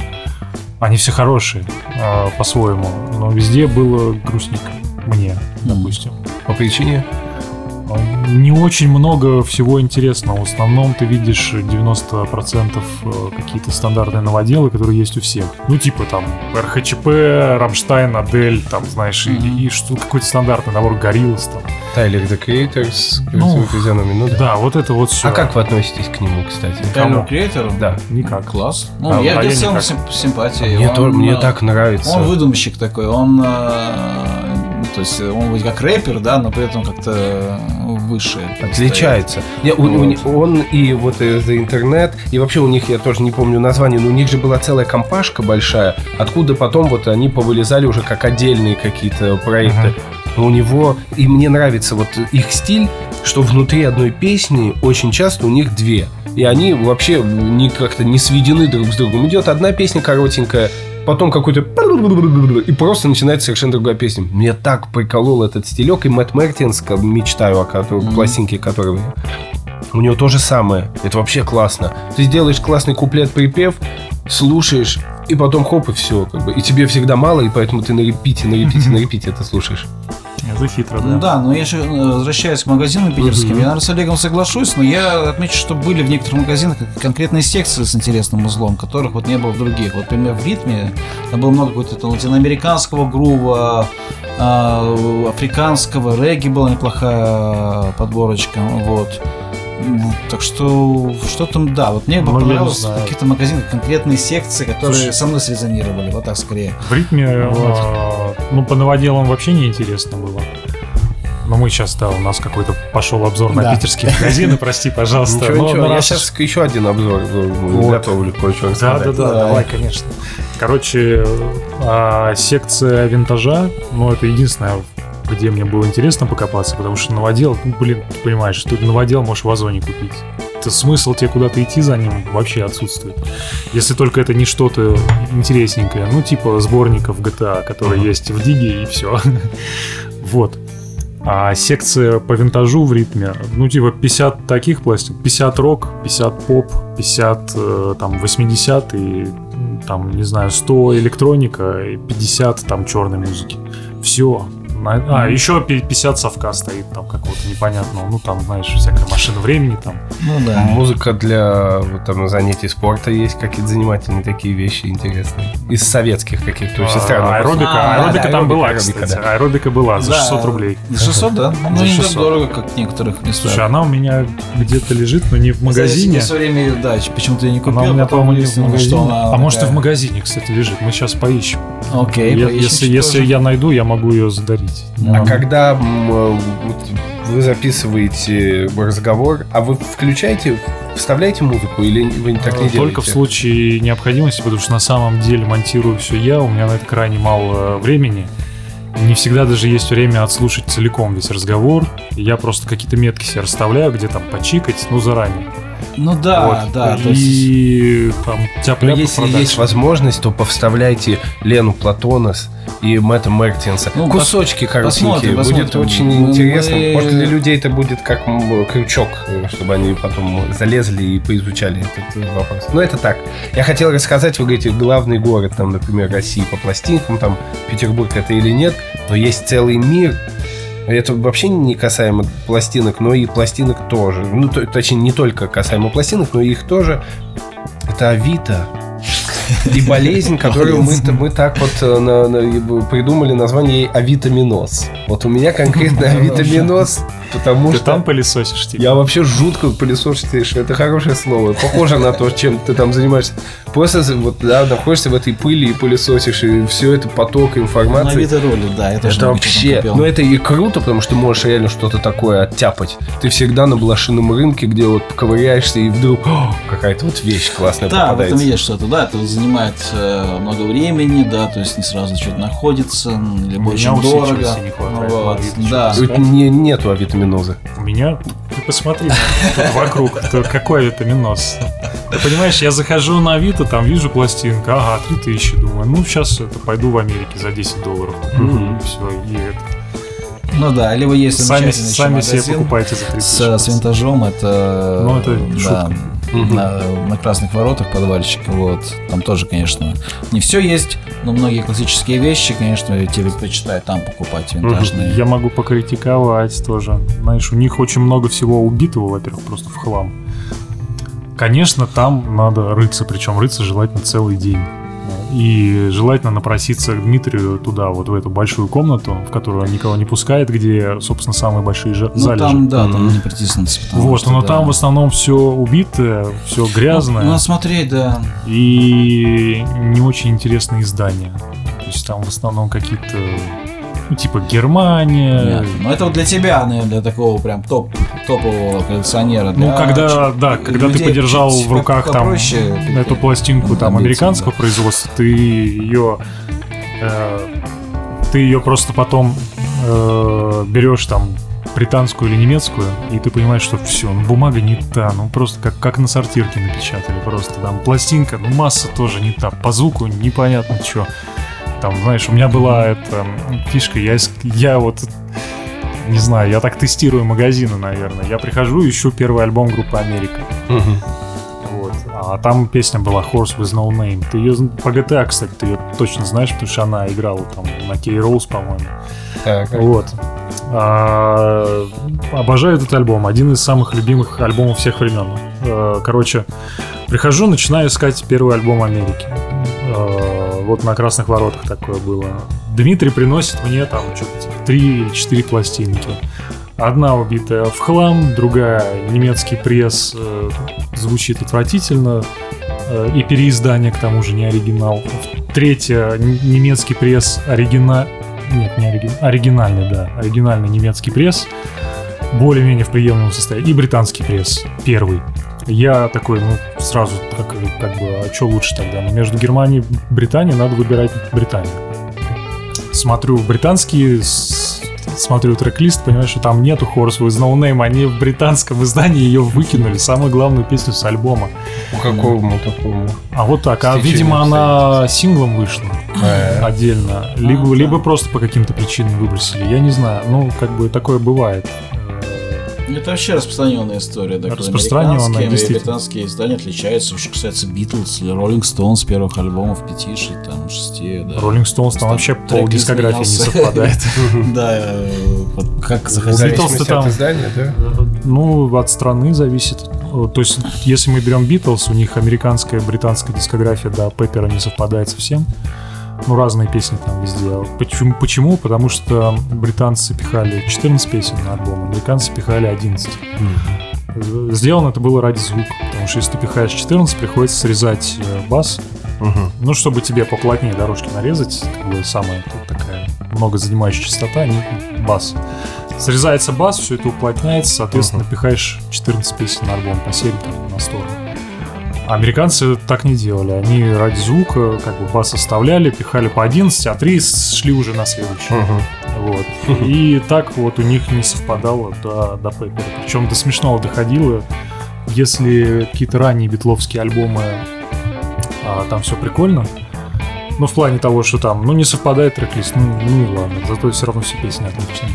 Они все хорошие а, по-своему, но везде было грустненько. Мне, допустим. По причине? А, Не очень много всего интересного. В основном ты видишь 90% э, какие-то стандартные новоделы, которые есть у всех. Ну, типа там РХЧП, Рамштайн, Адель, там, знаешь, и- Мгм. и, что какой-то стандартный набор Гориллас там. Тайлер The Creators, Ну, физиономией, ну да. Да, вот это вот все. А как вы относитесь к нему, кстати? Тайлер кому? Креатор? Да. Никак. Класс. Ну, А- я а я для целом симпатия. Мне, Он, то- мне э, так нравится. Он выдумщик такой, он, э, то есть он вроде как рэпер, да, но при этом как-то э, выше. Отличается. Не, у- у них- он и вот э, за интернет, и вообще у них, я тоже не помню название, но у них же была целая компашка большая, откуда потом вот они повылезали уже как отдельные какие-то проекты. Но у него, и мне нравится вот их стиль, что внутри одной песни очень часто у них две. И они вообще не как-то не сведены друг с другом. Идет одна песня коротенькая, потом какой-то и просто начинается совершенно другая песня. Мне так приколол этот стилек, и Мэтт Мертинс, мечтаю о котором, Мгм. пластинке которого. У него то же самое. Это вообще классно. Ты сделаешь классный куплет-припев, слушаешь, и потом хоп, и все. Как бы. И тебе всегда мало, и поэтому ты на репите, на репите, на <laughs> репите это слушаешь. Это хитро, Ну да. да, но я еще э, возвращаясь к магазинам питерским, я, наверное, с Олегом соглашусь, но я отмечу, что были в некоторых магазинах конкретные секции с интересным узлом, которых вот не было в других. Вот, например, в ритме там было много какого-то латиноамериканского грува, а, африканского, регги была неплохая подборочка, вот. М, Так что что там, да, вот мне бы Ну, понравилось в каких-то магазинах конкретные секции, которые Слушай, со мной срезонировали, вот так скорее. В ритме, Вот. а, ну, по новоделам вообще не интересно было. Ну, мы сейчас, да, у нас какой-то пошел обзор на Да. питерские магазины, прости, <laughs> пожалуйста. Ничего, Но- ничего, но я раз сейчас еще один обзор Вот. готовлю кое-что Да, да, да, Давай. давай, конечно. Короче, а, секция винтажа, ну, это единственное, где мне было интересно покопаться, потому что новодел, ну, блин, ты понимаешь, ты новодел можешь в Озоне купить. Это смысл тебе куда-то идти за ним вообще отсутствует. Если только это не что-то интересненькое, ну, типа сборников GTA, которые Мгм. есть в Диге, и все. <laughs> Вот. А секция по винтажу в ритме, ну, типа 50 таких пластик, 50 рок, 50 поп, 50 э, там 80 и там, не знаю, 100 электроника и 50 там черной музыки. Все. А, еще пи- 50 совка стоит там какого-то непонятного. Ну, там, знаешь, всякая машина времени там. Ну да. Музыка для вот, там, занятий спорта есть, какие-то занимательные такие вещи интересные. Из советских каких-то, очень А, странных. Аэробика, А, аэробика да, там аэробика, была, аэробика, кстати. да. Аэробика была за Да, 600 рублей. За 600, да? <laughs> Ну, За не так 600. дорого, как в некоторых местах. Слушай, она у меня где-то лежит, но не в магазине. Я все время, да, почему-то я не купил. Она у меня, по-моему, не в магазине. что она А может и в такая- магазине, кстати, лежит. Мы сейчас поищем. Окей, Я- поищем если если я найду, я могу ее задарить. Ну, А когда э, вы записываете разговор, а вы включаете, вставляете музыку или вы так не делаете? Только в случае необходимости, потому что на самом деле монтирую все я, у меня на это крайне мало времени. Не всегда даже есть время отслушать целиком весь разговор. И Я просто какие-то метки себе расставляю, где там почикать, ну, заранее. Ну да, Вот. да. то есть- И там тяп Но если есть возможность, то повставляйте Лену Платонос и Мэтта Мертинса. Ну, Кусочки коротенькие. посмотрим, Будет посмотрим. очень Мы- интересно. мы- Может, для людей это будет как крючок, чтобы они потом залезли и поизучали этот вопрос. Но это так. Я хотел рассказать, вы говорите, главный город, там, например, России по пластинкам, там, Петербург это или нет, но есть целый мир, это вообще не касаемо пластинок, но и пластинок тоже. Ну, то- точнее, не только касаемо пластинок, но и их тоже. Это Авито. И болезнь, которую мы, мы так вот э, на- на- придумали название ей авитаминоз. Вот у меня конкретно авитаминоз, потому Ты что там пылесосишь, типа? я вообще жутко пылесосишь. Это хорошее слово. Похоже на то, чем ты там занимаешься. Просто вот, да, находишься в этой пыли и пылесосишь, и все это поток информации. Авито роли, да, я тоже Это чего вообще, ну это и круто, потому что можешь реально что-то такое оттяпать. Ты всегда на блошином рынке, где вот ковыряешься, и вдруг «О, какая-то вот вещь классная Да, в этом попадается. есть что-то, да, это занимает э, много времени, да, то есть не сразу что-то находится, либо очень дорого. не хватает, Вот, да. не, нету авитаминозы. У меня, ты посмотри, тут вокруг, какой витаминоз. Ты понимаешь, я захожу на Авито, там вижу пластинка, ага, 3000, думаю, ну сейчас это пойду в Америке за 10 долларов. Все, и это. Ну да, либо есть Сами, сами себе магазин покупайте за 30 с, с винтажом, это, Ну, это да, шутка. Мгм. на, на красных воротах подвальчик, вот, там тоже, конечно, не все есть, но многие классические вещи, конечно, я тебе предпочитаю там покупать винтажные. Я могу покритиковать тоже. Знаешь, у них очень много всего убитого, во-первых, просто в хлам. Конечно, там надо рыться, причем рыться желательно целый день. И желательно напроситься к Дмитрию туда, вот в эту большую комнату, в которую он никого не пускает, где, собственно, самые большие Ну залежи. там, да, там Мгм. не притиснуться. потому Вот, что, но да. там в основном все убитое, все грязное Ну, ну, смотреть, да. и не очень интересные издания. То есть там в основном какие-то, ну, типа Германия, Понятно. Но это вот для тебя, наверное, для такого прям топ, топового коллекционера. Ну, когда, да, когда ты подержал в руках там эту пластинку там американского да. производства, ты ее э, ты ее просто потом э, берешь там британскую или немецкую, и ты понимаешь, что все, ну бумага не та, ну просто как, как на сортирке напечатали, просто там пластинка, ну масса тоже не та, по звуку непонятно что. Там, знаешь, у меня была эта фишка, я, я вот не знаю, я так тестирую магазины, наверное. Я прихожу, ищу первый альбом группы Америка. Вот. А там песня была Horse with No Name. Ты ее по GTA, кстати, ты ее точно знаешь, потому что она играла там на Кей Роуз, по-моему. Так, Вот. А, обожаю этот альбом. Один из самых любимых альбомов всех времен. Э, Короче, прихожу, начинаю искать первый альбом Америки. Вот на Красных Воротах такое было. Дмитрий приносит мне там что-то типа три или четыре пластинки. Одна убитая в хлам, другая немецкий пресс э, звучит отвратительно, э, и переиздание к тому же не оригинал. Третья немецкий пресс оригина... нет, не оригинальный, оригинальный, да, оригинальный немецкий пресс, более-менее в приемлемом состоянии, и британский пресс, первый. Я такой, ну, сразу, как, как бы, а что лучше тогда? Ну, между Германией и Британией надо выбирать Британию. Смотрю британские, смотрю трек-лист, понимаю, что там нету Horse with No Name, они в британском издании ее выкинули, самую главную песню с альбома. По какому такому? А вот так, а видимо она синглом вышла Э, отдельно, либо, да. либо просто по каким-то причинам выбросили, я не знаю, ну, как бы такое бывает. Это вообще распространенная история. Так, Распространенная, американские британские издания отличаются. Уж, кстати, Битлз или Роллинг Стоунс первых альбомов, пяти, там, шести, да. Роллинг Стоунс там вообще пол дискографии не совпадает. <laughs> Да, э, как В захотели. зависимости там- да? Ну, от страны зависит. Э, То есть, если мы берем Битлз, у них американская и британская дискография до Пеппера не совпадает совсем. Ну, разные песни там везде. Почему? Почему? Потому что британцы пихали 14 песен на альбом, американцы пихали 11. Э, Сделано это было ради звука, потому что если ты пихаешь 14, приходится срезать э, бас, Мгм. ну, чтобы тебе поплотнее дорожки нарезать, как бы самая такая много занимающая частота, не бас. Срезается бас, все это уплотняется, соответственно, пихаешь 14 песен на альбом по серии там, на сторону. Американцы так не делали. Они ради звука как бы бас оставляли, пихали по 11, а 3 шли уже на следующий. Мгм. Вот. И так вот у них не совпадало до, до Пеппера. Причем до смешного доходило. Если какие-то ранние битловские альбомы, а, там все прикольно, ну, в плане того, что там, ну, не совпадает трек-лист, ну, ну и ладно, зато все равно все песни отличные,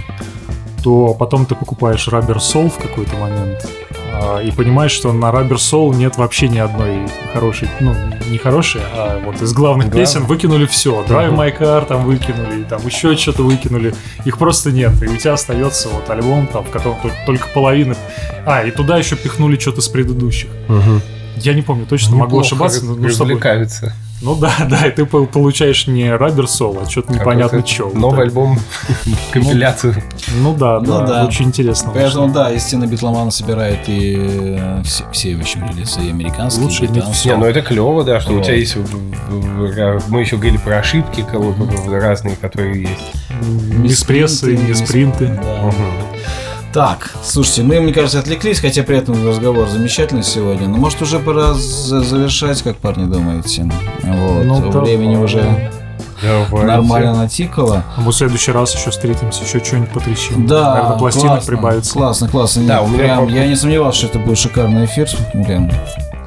то потом ты покупаешь Rubber Soul в какой-то момент и понимаешь, что на Rubber Soul нет вообще ни одной хорошей, ну, не хорошей, а вот из главных Главное. песен выкинули все. Drive My Car там выкинули, там еще что-то выкинули. Их просто нет. И у тебя остается вот альбом, там, в котором только, только половина. А, и туда еще пихнули что-то с предыдущих. Мгм. Я не помню точно, могу Неплохо ошибаться. но- ну, чтобы-. Ну да, <laughs> да, и ты пол- получаешь не Rubber Soul, а что-то непонятно Какой-то что. Новый альбом, <laughs> компиляцию. Ну да, Ну да, да. очень интересно. Поэтому, да, истинно битломан собирает и э, все, все в общем, релизы, и американские, Лучше и не ну это клево, да, что у тебя есть... в- Мы еще говорили про ошибки разные, которые есть. Без прессы, Спринты, не не спринты. Да. Так, слушайте, мы, мне кажется, отвлеклись, хотя при этом разговор замечательный сегодня. Но может уже пора за- завершать, как парни думаете? Вот. Ну. Времени уже Давайте. нормально натикало. А Мы в следующий раз еще встретимся, еще что-нибудь потрещим. Да, Наверное, пластинок классно, прибавится. Классно, классно. Да, Нет, у меня прям, я не сомневался, что это будет шикарный эфир. Блин,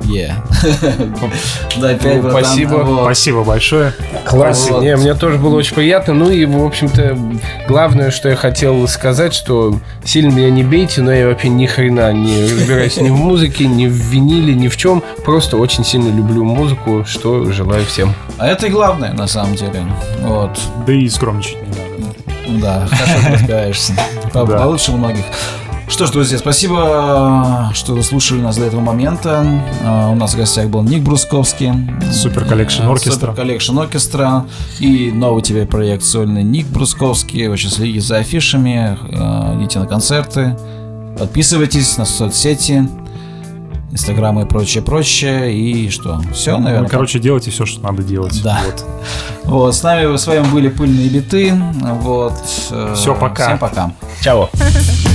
yeah. <laughs> Да, опять, Ну, спасибо. Спасибо большое. Классно. Вот. Не, мне тоже было очень приятно. Ну и, в общем-то, главное, что я хотел сказать, что сильно меня не бейте, но я вообще ни хрена не разбираюсь ни в музыке, ни в виниле, ни в чем. Просто очень сильно люблю музыку, что желаю всем. А это и главное, на самом деле. Вот. Да и скромничать не надо. Да, хорошо разбираешься. <laughs> Получше многих. Что ж, друзья, спасибо, что вы слушали нас до этого момента. А, У нас в гостях был Ник Брусковский. Супер Collection А, Orchestra. Супер Collection Orchestra. И новый тебе проект сольный Ник Брусковский. Очень следите за афишами, идите на концерты, подписывайтесь на соцсети, инстаграмы и прочее, прочее. И что? Все, наверное. Ну, короче, делайте все, что надо делать. Да. Вот. Вот, с нами, с вами были пыльные биты. Вот. э, Всё, пока. Всем пока. Чао. <laughs>